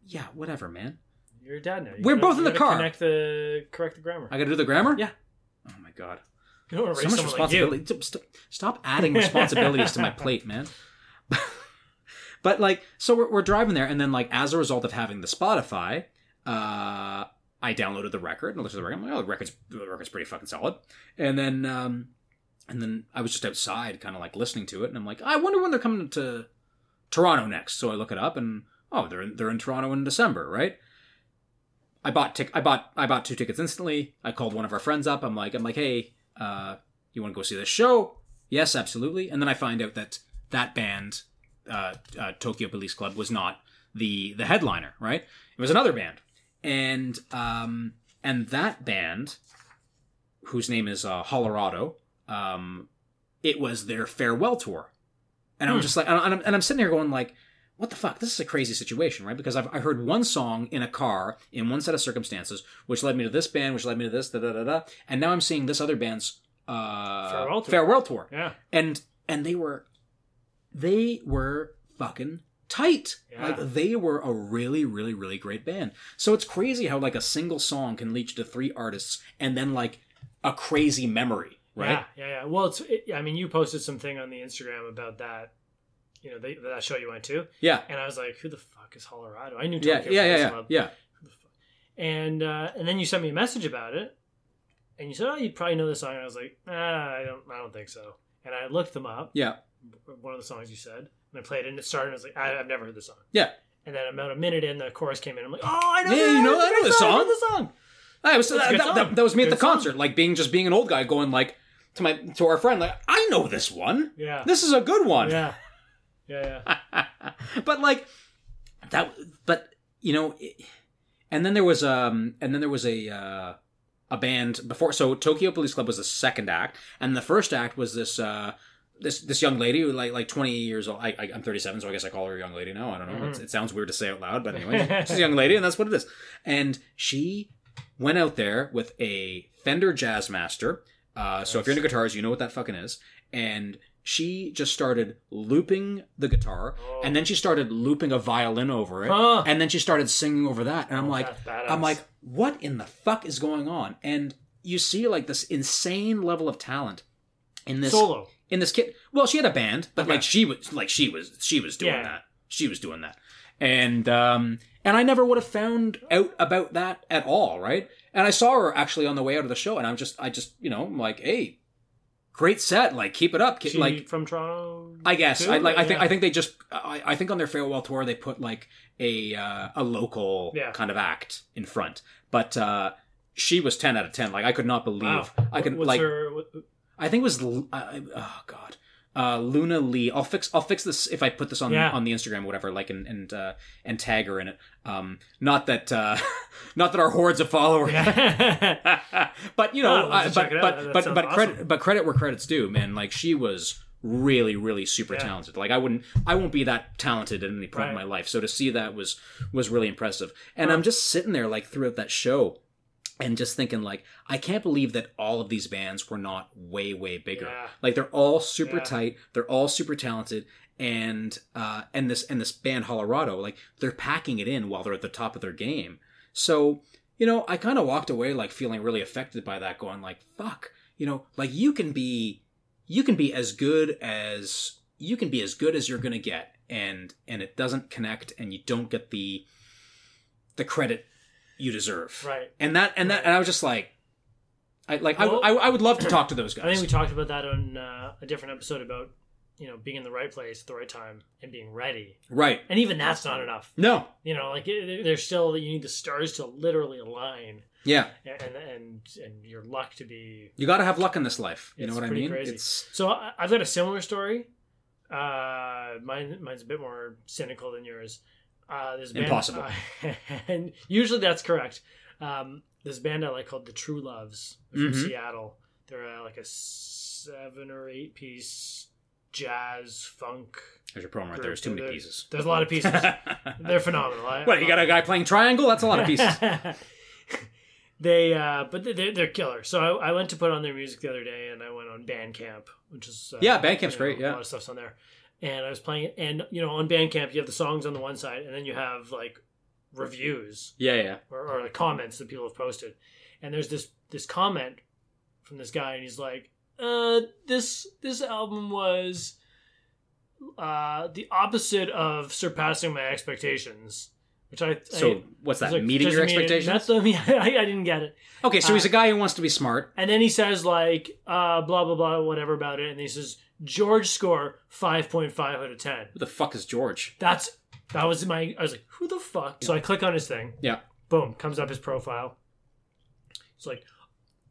Yeah, whatever, man. You're a dad now. You We're gotta- both in the car. Connect the correct the grammar. I got to do the grammar. Yeah. Oh my god. You don't want so much like responsibility. St- st- Stop adding responsibilities to my plate, man. but like, so we're, we're driving there, and then like as a result of having the Spotify, uh, I downloaded the record and listened to the record. I'm like, oh, the record's the record's pretty fucking solid. And then, um, and then I was just outside, kind of like listening to it, and I'm like, I wonder when they're coming to Toronto next. So I look it up, and oh, they're in, they're in Toronto in December, right? I bought tic- I bought I bought two tickets instantly. I called one of our friends up. I'm like I'm like, hey, uh, you want to go see this show? Yes, absolutely. And then I find out that that band, uh, uh, Tokyo Police Club, was not the the headliner. Right? It was another band, and um, and that band, whose name is uh, Hollerado, um, it was their farewell tour, and I'm Hmm. just like, and I'm, and I'm sitting here going like, what the fuck? This is a crazy situation, right? Because I've I heard one song in a car in one set of circumstances, which led me to this band, which led me to this, da da da da, and now I'm seeing this other band's uh, Farewell tour. farewell tour, Yeah. and and they were, they were fucking tight. Yeah. Like they were a really, really, really great band. So it's crazy how like a single song can lead you to three artists, and then like a crazy memory, right? Yeah, yeah, yeah. Well, it's. It, I mean, you posted something on the Instagram about that. You know, they, that show you went to, Yeah, and I was like, "Who the fuck is Hollerado?" I knew yeah, Tokyo yeah, yeah, yeah, Club. yeah. The and uh, and then you sent me a message about it, and you said, "Oh, you probably know this song." And I was like, ah, "I don't, I don't think so." And I looked them up. Yeah. One of the songs you said, and I played it, and it started. And I was like, I, "I've never heard the song." Yeah. And then about a minute in, the chorus came in. I'm like, "Oh, I know, Yeah, you know- I know this song. I know the song." That was that, that, song. that- that was me at the song. concert, like being just being an old guy, going like to my to our friend, like I know this one. Yeah. This is a good one. Yeah. Yeah. Yeah. but like that, but you know, it, and then there was um, and then there was a uh, a band before. So Tokyo Police Club was the second act, and the first act was this uh. This, this young lady, who like like twenty years old. I, I, I'm 37, so I guess I call her a young lady now. I don't know. It's, it sounds weird to say out loud, but anyway, she's a young lady, and that's what it is. And she went out there with a Fender Jazzmaster. Uh, so if you're into guitars, you know what that fucking is. And she just started looping the guitar, Oh. and then she started looping a violin over it, Huh. and then she started singing over that. And I'm like. I'm like, what in the fuck is going on? And you see like this insane level of talent in this Solo. in this kid. Well, she had a band, but Okay. like she was like she was she was doing Yeah. that. She was doing that. And um and I never would have found out about that at all, right? And I saw her actually on the way out of the show and I'm just I just, you know, I'm like, "Hey, great set. Like keep it up." She like from Toronto. I guess too? I like I think. I think they just I, I think on their farewell tour they put like a uh, a local Yeah. kind of act in front. But uh she was 10 out of 10. Like I could not believe Wow. I could What's like her, what, I think it was uh, oh god, uh, Luna Lee. I'll fix I'll fix this if I put this on Yeah. on the Instagram or whatever, like and and uh, and tag her in it. Um, not that uh, not that our hordes of followers. but you know, Oh, uh, but but but but credit awesome. but credit where credit's due, man. Like she was really really super Yeah. talented. Like I wouldn't I won't be that talented at any point in my life. So to see that was was really impressive. And I'm just sitting there like throughout that show and just thinking like I can't believe that all of these bands were not way way bigger. Yeah. Like they're all super Yeah. tight, they're all super talented and uh and this and this band Hollerado like they're packing it in while they're at the top of their game. So, you know, I kind of walked away like feeling really affected by that going like fuck, you know, like you can be you can be as good as you can be as good as you're going to get and and it doesn't connect and you don't get the the credit you deserve right. and that and that and I was just like, I like I, Well- I, I would love to talk to those guys. I think we talked about that on uh, a different episode about you know being in the right place at the right time and being ready. right? And even that's not enough. No, You know, like there's still you need the stars to literally align, yeah, and and and your luck to be. you got to have luck in this life. You know what I mean? crazy. It's So I, I've got a similar story. Uh, mine mine's a bit more cynical than yours. Uh, this band, Impossible. and usually that's correct. Um, this band I like called the True Loves from Mhm. Seattle. They're uh, like a seven or eight piece jazz funk. there's your problem right there. There's too many There- pieces. There's a lot of pieces. They're phenomenal. I- what you got a guy playing triangle? That's a lot of pieces. they uh but they're, they're killer so I, I went to put on their music the other day and i went on bandcamp which is uh, Yeah, Bandcamp's you know, great, yeah. a lot of stuff's on there and i was playing it and you know on bandcamp you have the songs on the one side and then you have like reviews yeah, yeah. or, or the comments that people have posted and there's this this comment from this guy and he's like uh this this album was uh the opposite of surpassing my expectations which i So I, what's that? like, meeting your mean- expectations? That's the, I, I didn't get it. okay, so he's uh, a guy who wants to be smart. And then he says like uh, blah blah blah whatever about it, and he says George score five point five out of ten. Who the fuck is George? That's that was my. I was like, who the fuck? So I click on his thing. Yeah. Boom, comes up his profile. It's like,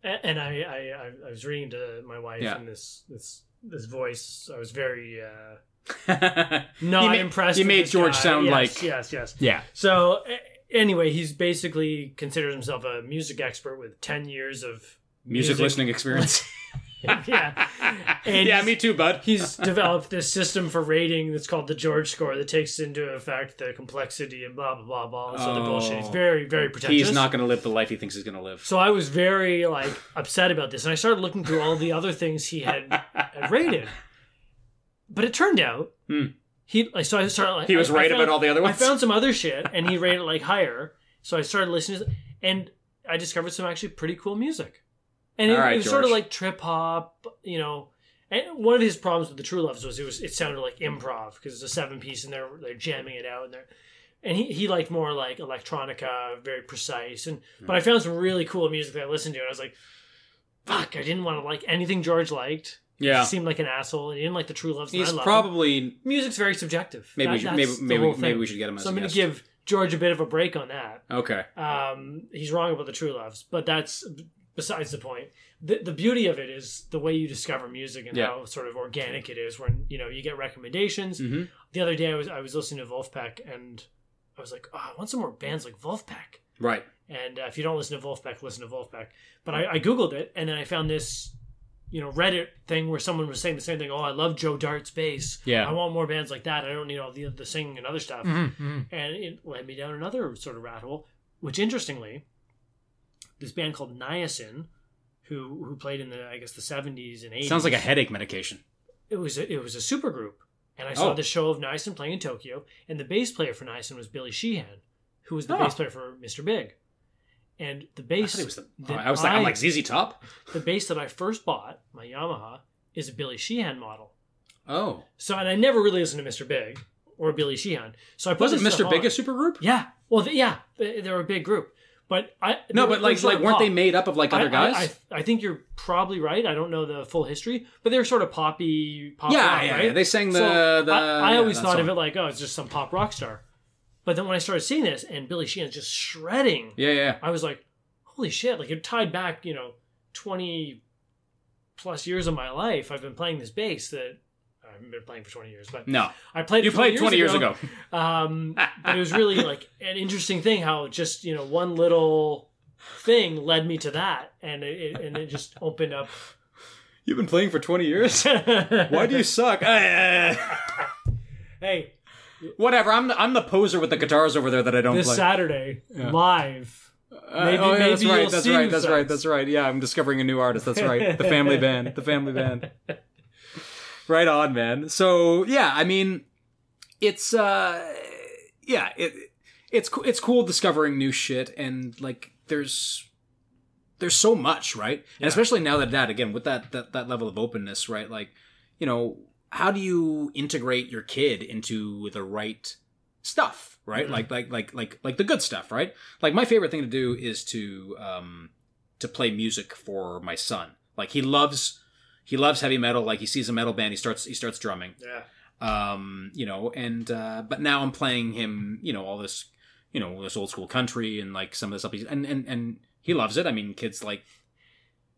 and I I, I- was reading to my wife Yeah. in this this this voice. I was very uh, not ma- impressed. You made George guy. sound Yes, like yes yes. yeah. So anyway, he's basically considers himself a music expert with ten years of Music, listening experience. yeah. And yeah, me too, bud. He's developed this system for rating that's called the George score that takes into effect the complexity and blah blah blah blah. all this other Oh. bullshit. He's very very pretentious. He's not going to live the life he thinks he's going to live. So I was very like upset about this, and I started looking through all the other things he had, had rated. But it turned out Hmm. he like so I started like He was I- I right found- about all the other ones. I found some other shit, and he rated it like higher. So I started listening, to, and I discovered some actually pretty cool music. And it, right, it was sort of like trip hop, you know. And one of his problems with the True Loves was it was it sounded like improv because it's a seven piece and they're they're jamming it out and they're and he, he liked more like electronica, very precise. And but I found some really cool music that I listened to, and I was like, "Fuck!" I didn't want to like anything George liked. Yeah. he seemed like an asshole, and he didn't like the True Loves. He's I love him. probably music's very subjective. maybe we should, maybe maybe maybe we should get him as So I'm going to give George a bit of a break on that. okay. Um, he's wrong about the True Loves, but that's besides the point. The, the beauty of it is the way you discover music and Yeah. how sort of organic it is. When you know you get recommendations. Mhm. The other day I was I was listening to Vulfpeck and I was like, oh, I want some more bands like Vulfpeck. Right. And uh, if you don't listen to Vulfpeck, listen to Vulfpeck. But I, I googled it and then I found this, you know, Reddit thing where someone was saying the same thing. Oh, I love Joe Dart's bass. Yeah. I want more bands like that. I don't need all the the singing and other stuff. Mm-hmm. And it led me down another sort of rat hole. Which interestingly, this band called Niacin, who who played in the I guess the seventies and eighties. Sounds like a headache medication. It was a, it was a super group, and I saw Oh. the show of Niacin playing in Tokyo, and the bass player for Niacin was Billy Sheehan, who was the Oh. bass player for Mr. Big. And the bass, it was the. that I was like, I'm like ZZ Top. the bass that I first bought, my Yamaha, is a Billy Sheehan model. Oh, So, and I never really listened to Mr. Big or Billy Sheehan. So I put wasn't Mr. Big on. a supergroup? Yeah. Well, yeah, they, they were a big group, but I No, but like like weren't they made up of like other I- guys? I, I, I think you're probably right. I don't know the full history, but they were sort of poppy, pop yeah, rock, yeah, right? yeah. They sang the. So the I, I yeah, always thought of it like, oh, it's just some pop rock star. But then when I started seeing this and Billy Sheehan's just shredding, Yeah, yeah. I was like, holy shit! Like it tied back, you know, twenty plus years of my life. I've been playing this bass that I haven't been playing for twenty years, but No, I played. you it played 20 years ago. Um, but it was really like an interesting thing how just you know one little thing led me to that, and it, it and it just opened up. You've been playing for 20 years. Why do you suck? Hey, whatever. I'm the, I'm the poser with the guitars over there that I don't this play. Saturday Yeah. live. Uh, maybe- oh, yeah, that's maybe right. That's right. That's right. That's right. Yeah, I'm discovering a new artist. That's right. The family band. The family band. Right on, man. So yeah, I mean, it's uh, yeah, it it's it's cool discovering new shit and like there's there's so much right and Yeah. especially now that that again with that, that that level of openness right like you know how do you integrate your kid into the right stuff right Mhm. like like like like like the good stuff right like my favorite thing to do is to um to play music for my son like he loves he loves heavy metal. Like he sees a metal band he starts he starts drumming. Yeah, um you know and uh but now i'm playing him you know all this you know this old school country and like some of this stuff he's, and and and he loves it. I mean kids like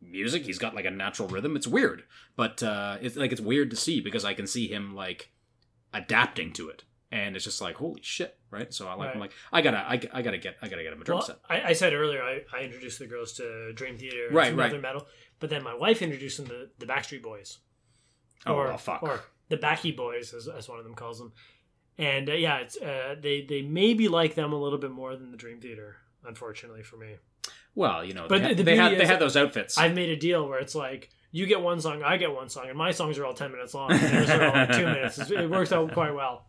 music he's got like a natural rhythm. It's weird but uh it's like it's weird to see because i can see him like adapting to it. And it's just like holy shit right? So i like i'm like i gotta I, I gotta get i gotta get him a drum well, set. I, I said earlier I, I introduced the girls to Dream Theater, Right, right. metal, but then my wife introduced them to the Backstreet Boys. oh or, well, fuck or the Backy Boys, as, as one of them calls them. And uh, yeah, it's uh, they they maybe like them a little bit more than the Dream Theater, unfortunately for me. well you know But they, the- the they had they had those outfits I've made a deal where it's like you get one song, I get one song, and my songs are all ten minutes long. And theirs are all like two minutes. It works out quite well.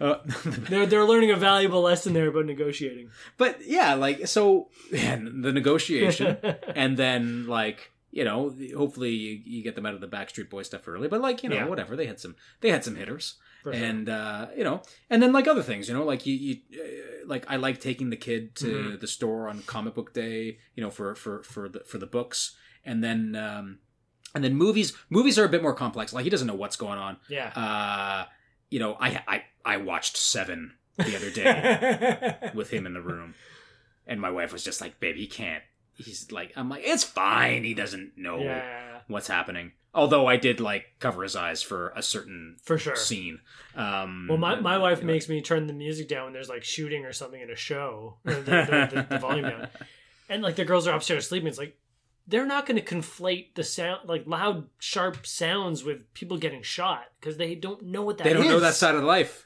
Uh, They're they're learning a valuable lesson there about negotiating. but yeah like so man, the negotiation and then like you know hopefully you, you get them out of the backstreet boy stuff early but like you know Yeah. whatever they had some they had some hitters sure. and uh you know and then like other things you know like you, you uh, like i like taking the kid to Mm-hmm. the store on comic book day you know for for for the for the books and then um and then movies movies are a bit more complex like he doesn't know what's going on yeah. uh you know i i i watched seven the other day with him in the room. And my wife was just like, babe, he can't. He's like, I'm like, it's fine. He doesn't know yeah, what's happening. Although I did like cover his eyes for a certain for sure. scene. Um, Well, my, my wife makes me turn the music down when there's like shooting or something in a show, the, the, the, the volume down, and like the girls are upstairs sleeping. It's like they're not going to conflate the sound, like loud, sharp sounds, with people getting shot because they don't know what that they don't know that side of life.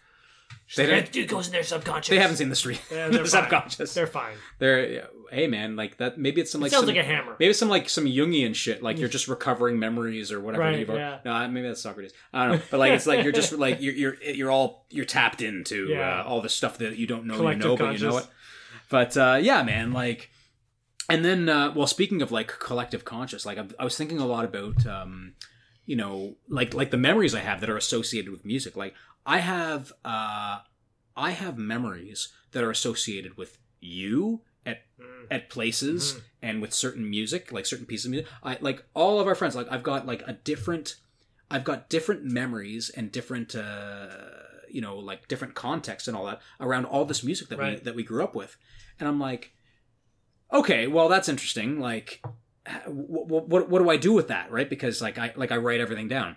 They like, "That dude goes in their subconscious. They haven't seen the street. Yeah, the they're fine. subconscious. They're fine. They're hey man, like that. Maybe it's some It like sounds some, like a hammer. Maybe some like some Jungian shit, like you're just recovering memories or whatever. Right, yeah. No, maybe that's Socrates. I don't know, but like it's like you're just like you're you're you're all you're tapped into Yeah. uh, all the stuff that you don't know Collective you know, but you know it. But uh, yeah, man, like, and then uh, well, speaking of like collective conscious, like I, I was thinking a lot about um, you know like like the memories I have that are associated with music. Like I have uh, I have memories that are associated with you at Mm. at places Mhm. and with certain music, like certain pieces of music. I like all of our friends. Like I've got like a different, I've got different memories and different, uh, you know, like different context and all that around all this music that we that we grew up with. And I'm like, okay, well that's interesting. Like, what what what do I do with that, right? Because like I like I write everything down,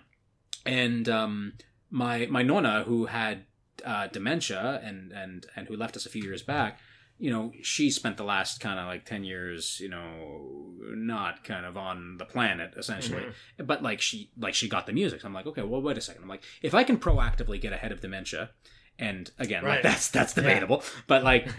and um, my my nonna who had uh, dementia and and and who left us a few years back you know, she spent the last kind of like 10 years, you know, not kind of on the planet essentially. Mhm. But like she like she got the music. So I'm like, okay, well wait a second. I'm like, if I can proactively get ahead of dementia and again, like Right. that's that's Yeah. debatable, but like.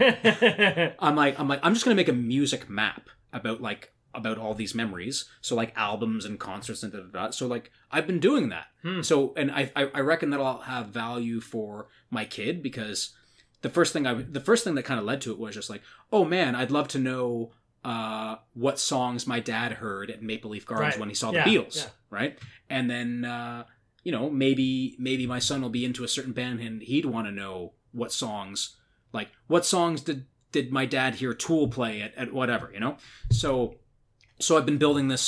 I'm like I'm like I'm just going to make a music map about like about all these memories. So like albums and concerts and da, da, da. So like I've been doing that. Hmm. So and I I I reckon that i'll have value for my kid because the first thing I the first thing that kind of led to it was just like, oh man, I'd love to know uh, what songs my dad heard at Maple Leaf Gardens Right. when he saw Yeah, the Beatles, yeah. right? And then uh, you know maybe maybe my son will be into a certain band and he'd want to know what songs like what songs did did my dad hear Tool play at, at whatever you know so so I've been building this.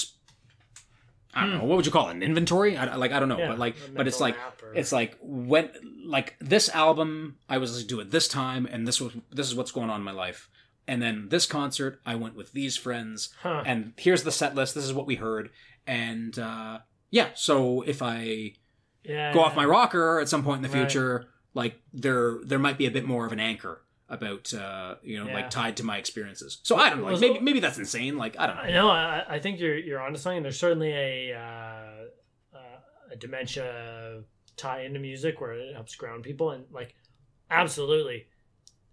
I don't Hmm. know what would you call it an inventory I, like I don't know Yeah, but like but it's like or- it's like when like this album I was listening to at this time and this was this is what's going on in my life and then this concert I went with these friends Huh. and here's the set list this is what we heard and uh yeah so if I yeah, go off my rocker at some point in the Right. future like there there might be a bit more of an anchor about uh you know Yeah. like tied to my experiences so I don't know like maybe maybe that's insane like I don't know I know. I, I think you're you're onto something. There's certainly a uh, uh, a dementia tie into music where it helps ground people, and like absolutely,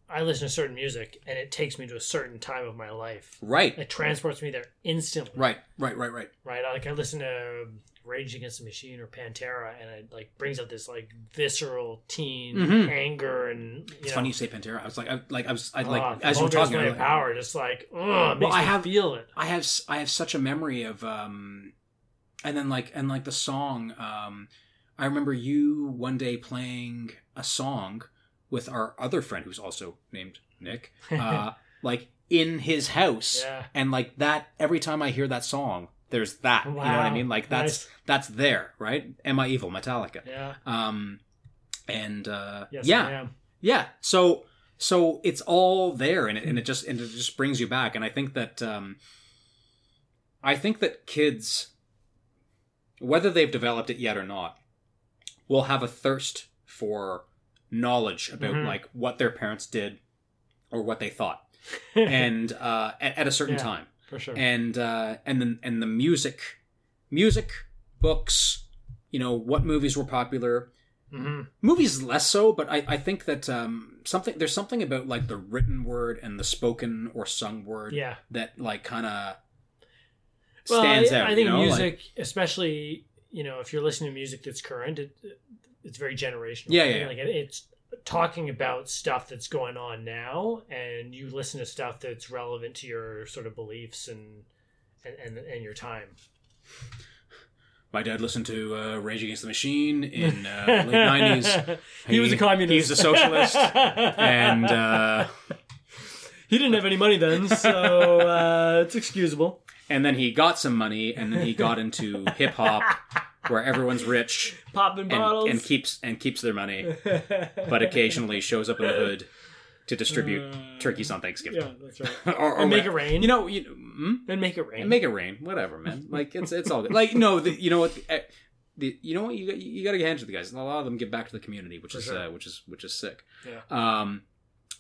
I listen to certain music and it takes me to a certain time of my life. right It transports me there instantly. right right right right Right. Like I listen to Rage Against the Machine or Pantera, and it like brings up this like visceral teen Mhm. anger and you it's know, funny you say Pantera I was like I like I was I like the as you were talking about like, power, just like oh, makes I have- feel it. I have I have such a memory of um and then like and like the song um I remember you one day playing a song with our other friend who's also named Nick uh like in his house Yeah. and like that every time I hear that song there's that you know what I mean? Like that's that's there right? Am I Evil? Metallica. Yeah. um and uh Yes, yeah. Yeah. So so it's all there and it, and it just and it just brings you back. And I think that um I think that kids whether they've developed it yet or not will have a thirst for knowledge about Mhm. like what their parents did or what they thought. And uh at, at a certain Yeah. time for sure. and uh and then and the music music books you know what movies were popular hmm movies less so but i, I think that um, something there's something about like the written word and the spoken or sung word Yeah. that like kind of Well, stands I, out I think you know? music, Like, especially you know, if you're listening to music that's current, it, it's very generational. Yeah, right? yeah, yeah. Like it, it's talking about stuff that's going on now, and you listen to stuff that's relevant to your sort of beliefs and and and, and your time. my dad listened to uh, rage against the machine in uh, late 90s He, was a communist. he's a socialist and uh, he didn't have any money then, so uh, it's excusable. and then he got some money and then he got into hip-hop where everyone's rich Popping and, bottles. and keeps and keeps their money but occasionally shows up in the hood to distribute Uh, turkeys on thanksgiving Yeah, that's right. or, or And make it rain. you know you hmm? and make it rain. And make it rain, whatever, man. Like it's it's all good. Like no, the, you know what? eh, The, you know what? You got, you got to get hands to the guys. A lot of them give back to the community, which For is sure. uh, which is which is sick. Yeah. Um.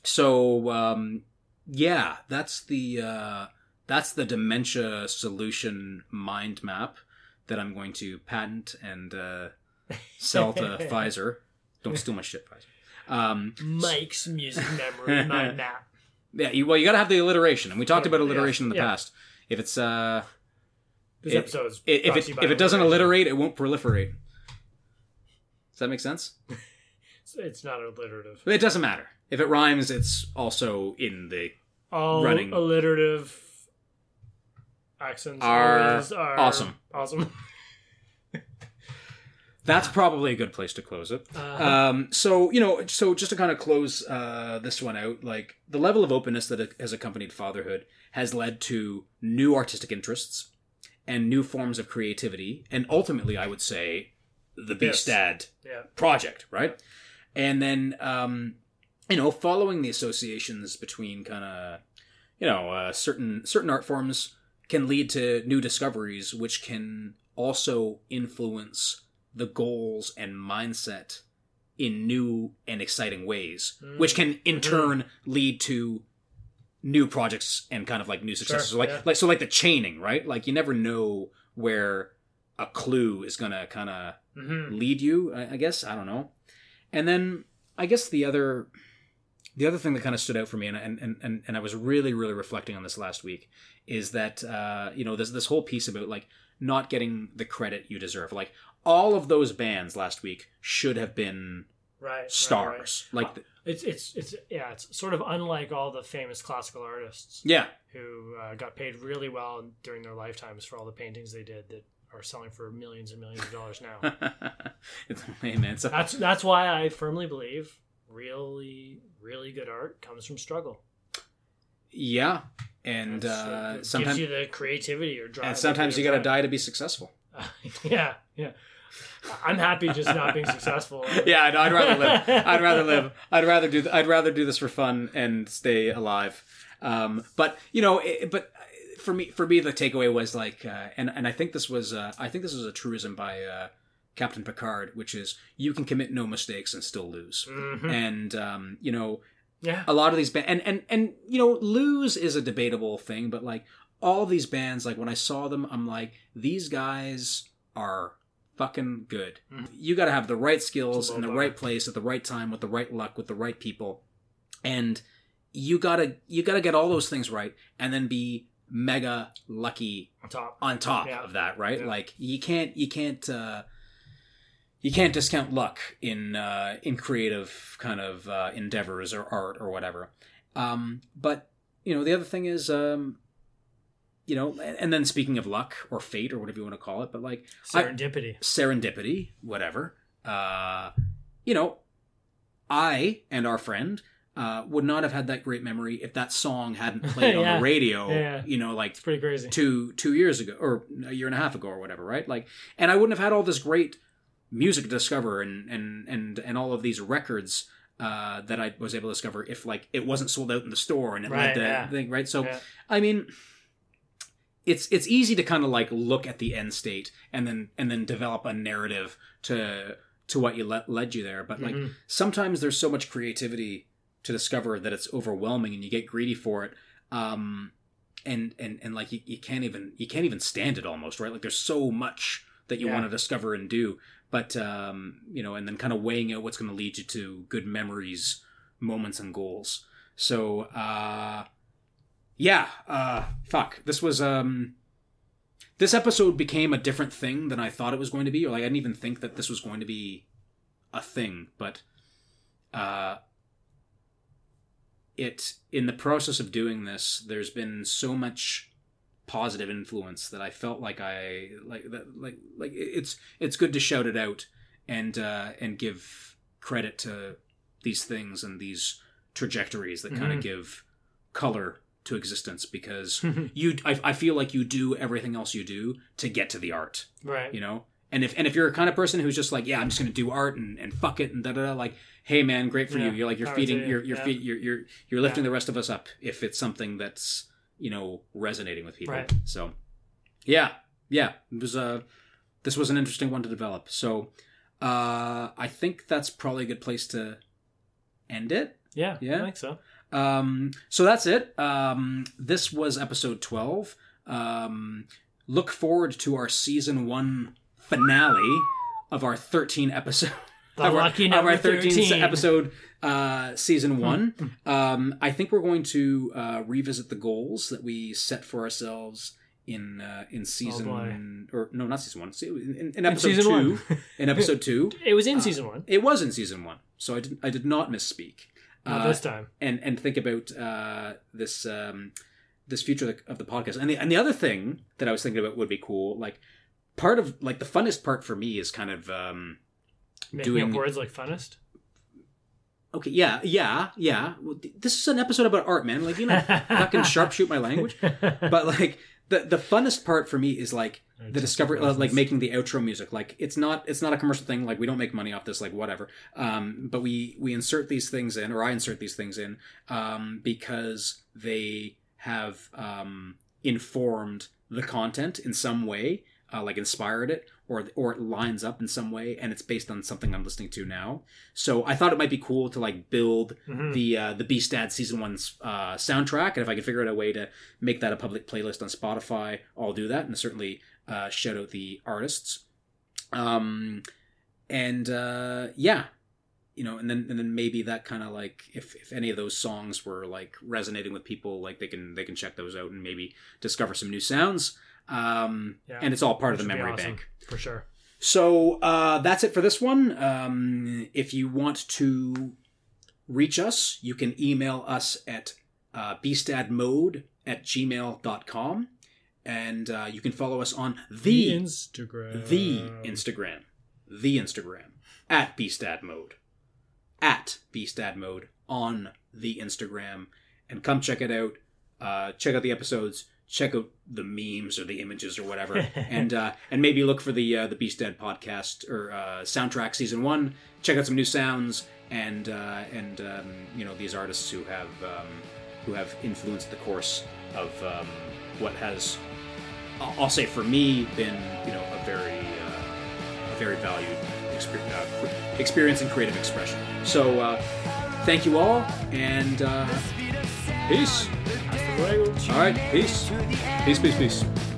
So um, yeah, that's the uh, that's the dementia solution mind map that I'm going to patent and uh, sell to Pfizer. Don't steal my shit, Pfizer. Um, Mike's music memory mind map. yeah, you, well, you got to have the alliteration, and we talked about Yeah, alliteration in the yeah. past. If it's uh, This It- episode is I- if it to you by if it doesn't alliterate, it won't proliferate. Does that make sense? It's- it's not alliterative. It doesn't matter. If it rhymes, it's also in the All Running. alliterative accents Are are awesome. Awesome. that's probably a good place to close it. Uh, Um, so you know, so just to kind of close uh, this one out, like the level of openness that has accompanied fatherhood has led to new artistic interests and new forms of creativity, and ultimately, I would say, the Beast Yes. Dad yeah. project, right? And then, um, you know, following the associations between kind of, you know, uh, certain certain art forms can lead to new discoveries, which can also influence the goals and mindset in new and exciting ways, Mm. which can in turn lead to new projects and kind of like new successes. Sure, like yeah. like so like the chaining, right? Like you never know where a clue is gonna kind of hmm lead you I, I guess i don't know and then i guess the other the other thing that kind of stood out for me and and and, and i was really really reflecting on this last week is that uh you know this this whole piece about like not getting the credit you deserve like all of those bands last week should have been Right. right, right. stars like the- It's it's it's yeah. It's sort of unlike all the famous classical artists yeah who uh, got paid really well during their lifetimes for all the paintings they did that are selling for millions and millions of dollars now. it's, hey man so, that's that's why I firmly believe really really good art comes from struggle. yeah and That's, uh sometimes gives you the creativity or drive. and sometimes you got to die to be successful yeah, yeah. I'm happy just not being successful. yeah, I'd, I'd rather live. I'd rather live. I'd rather do. I'd rather do this for fun and stay alive. Um, but you know, it, but for me, for me, the takeaway was like, uh, and and I think this was, uh, I think this was a truism by uh, Captain Picard, which is you can commit no mistakes and still lose. Mhm. And um, you know, Yeah, a lot of these bands, and and and you know, lose is a debatable thing, but like all these bands, like when I saw them, I'm like, these guys are fucking good. Mhm. You got to have the right skills in the bar. right place at the right time with the right luck with the right people, and you gotta you gotta get all those things right, and then be mega lucky on top. on top Yeah. of that, right? Yeah. Like you can't you can't uh you can't discount luck in uh in creative kind of uh endeavors or art or whatever. Um but you know, the other thing is um you know, and then speaking of luck or fate or whatever you want to call it, but like I- Serendipity. serendipity, whatever. Uh, you know, I and our friend uh, would not have had that great memory if that song hadn't played on the radio. Yeah. You know, like it's pretty crazy. two two years ago or a year and a half ago or whatever, right? Like, and I wouldn't have had all this great music discover and and and and all of these records. Uh, that I was able to discover if like it wasn't sold out in the store and it Right, led to yeah. thing right. So Yeah. I mean, it's it's easy to kind of like look at the end state and then and then develop a narrative to to what you let led you there. But like Mhm. sometimes there's so much creativity to discover that it's overwhelming and you get greedy for it. Um, and and and like you, you can't even you can't even stand it almost right. Like there's so much that you Yeah. want to discover and do. But um, you know, and then kind of weighing out what's going to lead you to good memories, moments, and goals. So uh, yeah, uh, fuck. This was um, this episode became a different thing than I thought it was going to be. Or like I didn't even think that this was going to be a thing. But uh, it in the process of doing this, there's been so much positive influence that I felt like I like that like like it's it's good to shout it out and uh, and give credit to these things and these trajectories that kind of give color to existence because you I, I feel like you do everything else you do to get to the art right. you know and if and if you're a kind of person who's just like yeah i'm just gonna do art and, and fuck it and da da da like hey man great for Yeah, you you're like you're power feeding you, you're you're, yeah. feed, you're you're you're lifting Yeah. the rest of us up if it's something that's you know resonating with people Right. so yeah yeah it was uh this was an interesting one to develop so uh i think that's probably a good place to end it Yeah, Yeah. I think so. um, so that's it. Um, this was episode 12. Um, look forward to our season one finale of our 13 episode. The of our, lucky of our 13th 13. episode uh, season one. Hmm. um, I think we're going to uh, revisit the goals that we set for ourselves in uh, in season or no, not season one. In, in, in episode season two. in episode two, It was in Uh, season one. it was in season one, so I did I did not misspeak. Not Uh, this time. and and think about uh, this um, this future of the podcast. And the and the other thing that I was thinking about would be cool, like part of like the funnest part for me is kind of um, Making doing- words like funnest. Okay, yeah, yeah, yeah. Well, th- this is an episode about art, man. Like you know, fucking sharpshoot my language. But like the the funnest part for me is like the discovery uh, like making the outro music like it's not it's not a commercial thing like we don't make money off this like whatever um but we we insert these things in or i insert these things in um because they have um informed the content in some way uh, like inspired it or or it lines up in some way and it's based on something i'm listening to now so i thought it might be cool to like build Mhm. the uh, the Beast Dad season one uh, soundtrack, and if I could figure out a way to make that a public playlist on Spotify, I'll do that, and certainly uh, shout out the artists. Um, and uh, yeah, you know, and then and then maybe that kind of like if if any of those songs were like resonating with people, like they can they can check those out and maybe discover some new sounds. Um, Yeah. and it's all part of the Which would be memory awesome, bank. for sure. So uh, that's it for this one. Um, if you want to reach us, you can email us at uh, beastdadmode at gmail.com. And uh, you can follow us on the, Instagram. the Instagram. The Instagram. At beastdadmode. At beastdadmode on the Instagram. And come check it out. Uh, check out the episodes. Check out the memes or the images or whatever, and uh, and maybe look for the uh, the Beast Dad podcast or uh, soundtrack season one. Check out some new sounds and uh, and um, you know these artists who have um, who have influenced the course of um, what has I'll say for me been you know a very uh, a very valued experience, uh, experience and creative expression. So uh, thank you all and uh, peace. All right, peace, peace, peace, peace.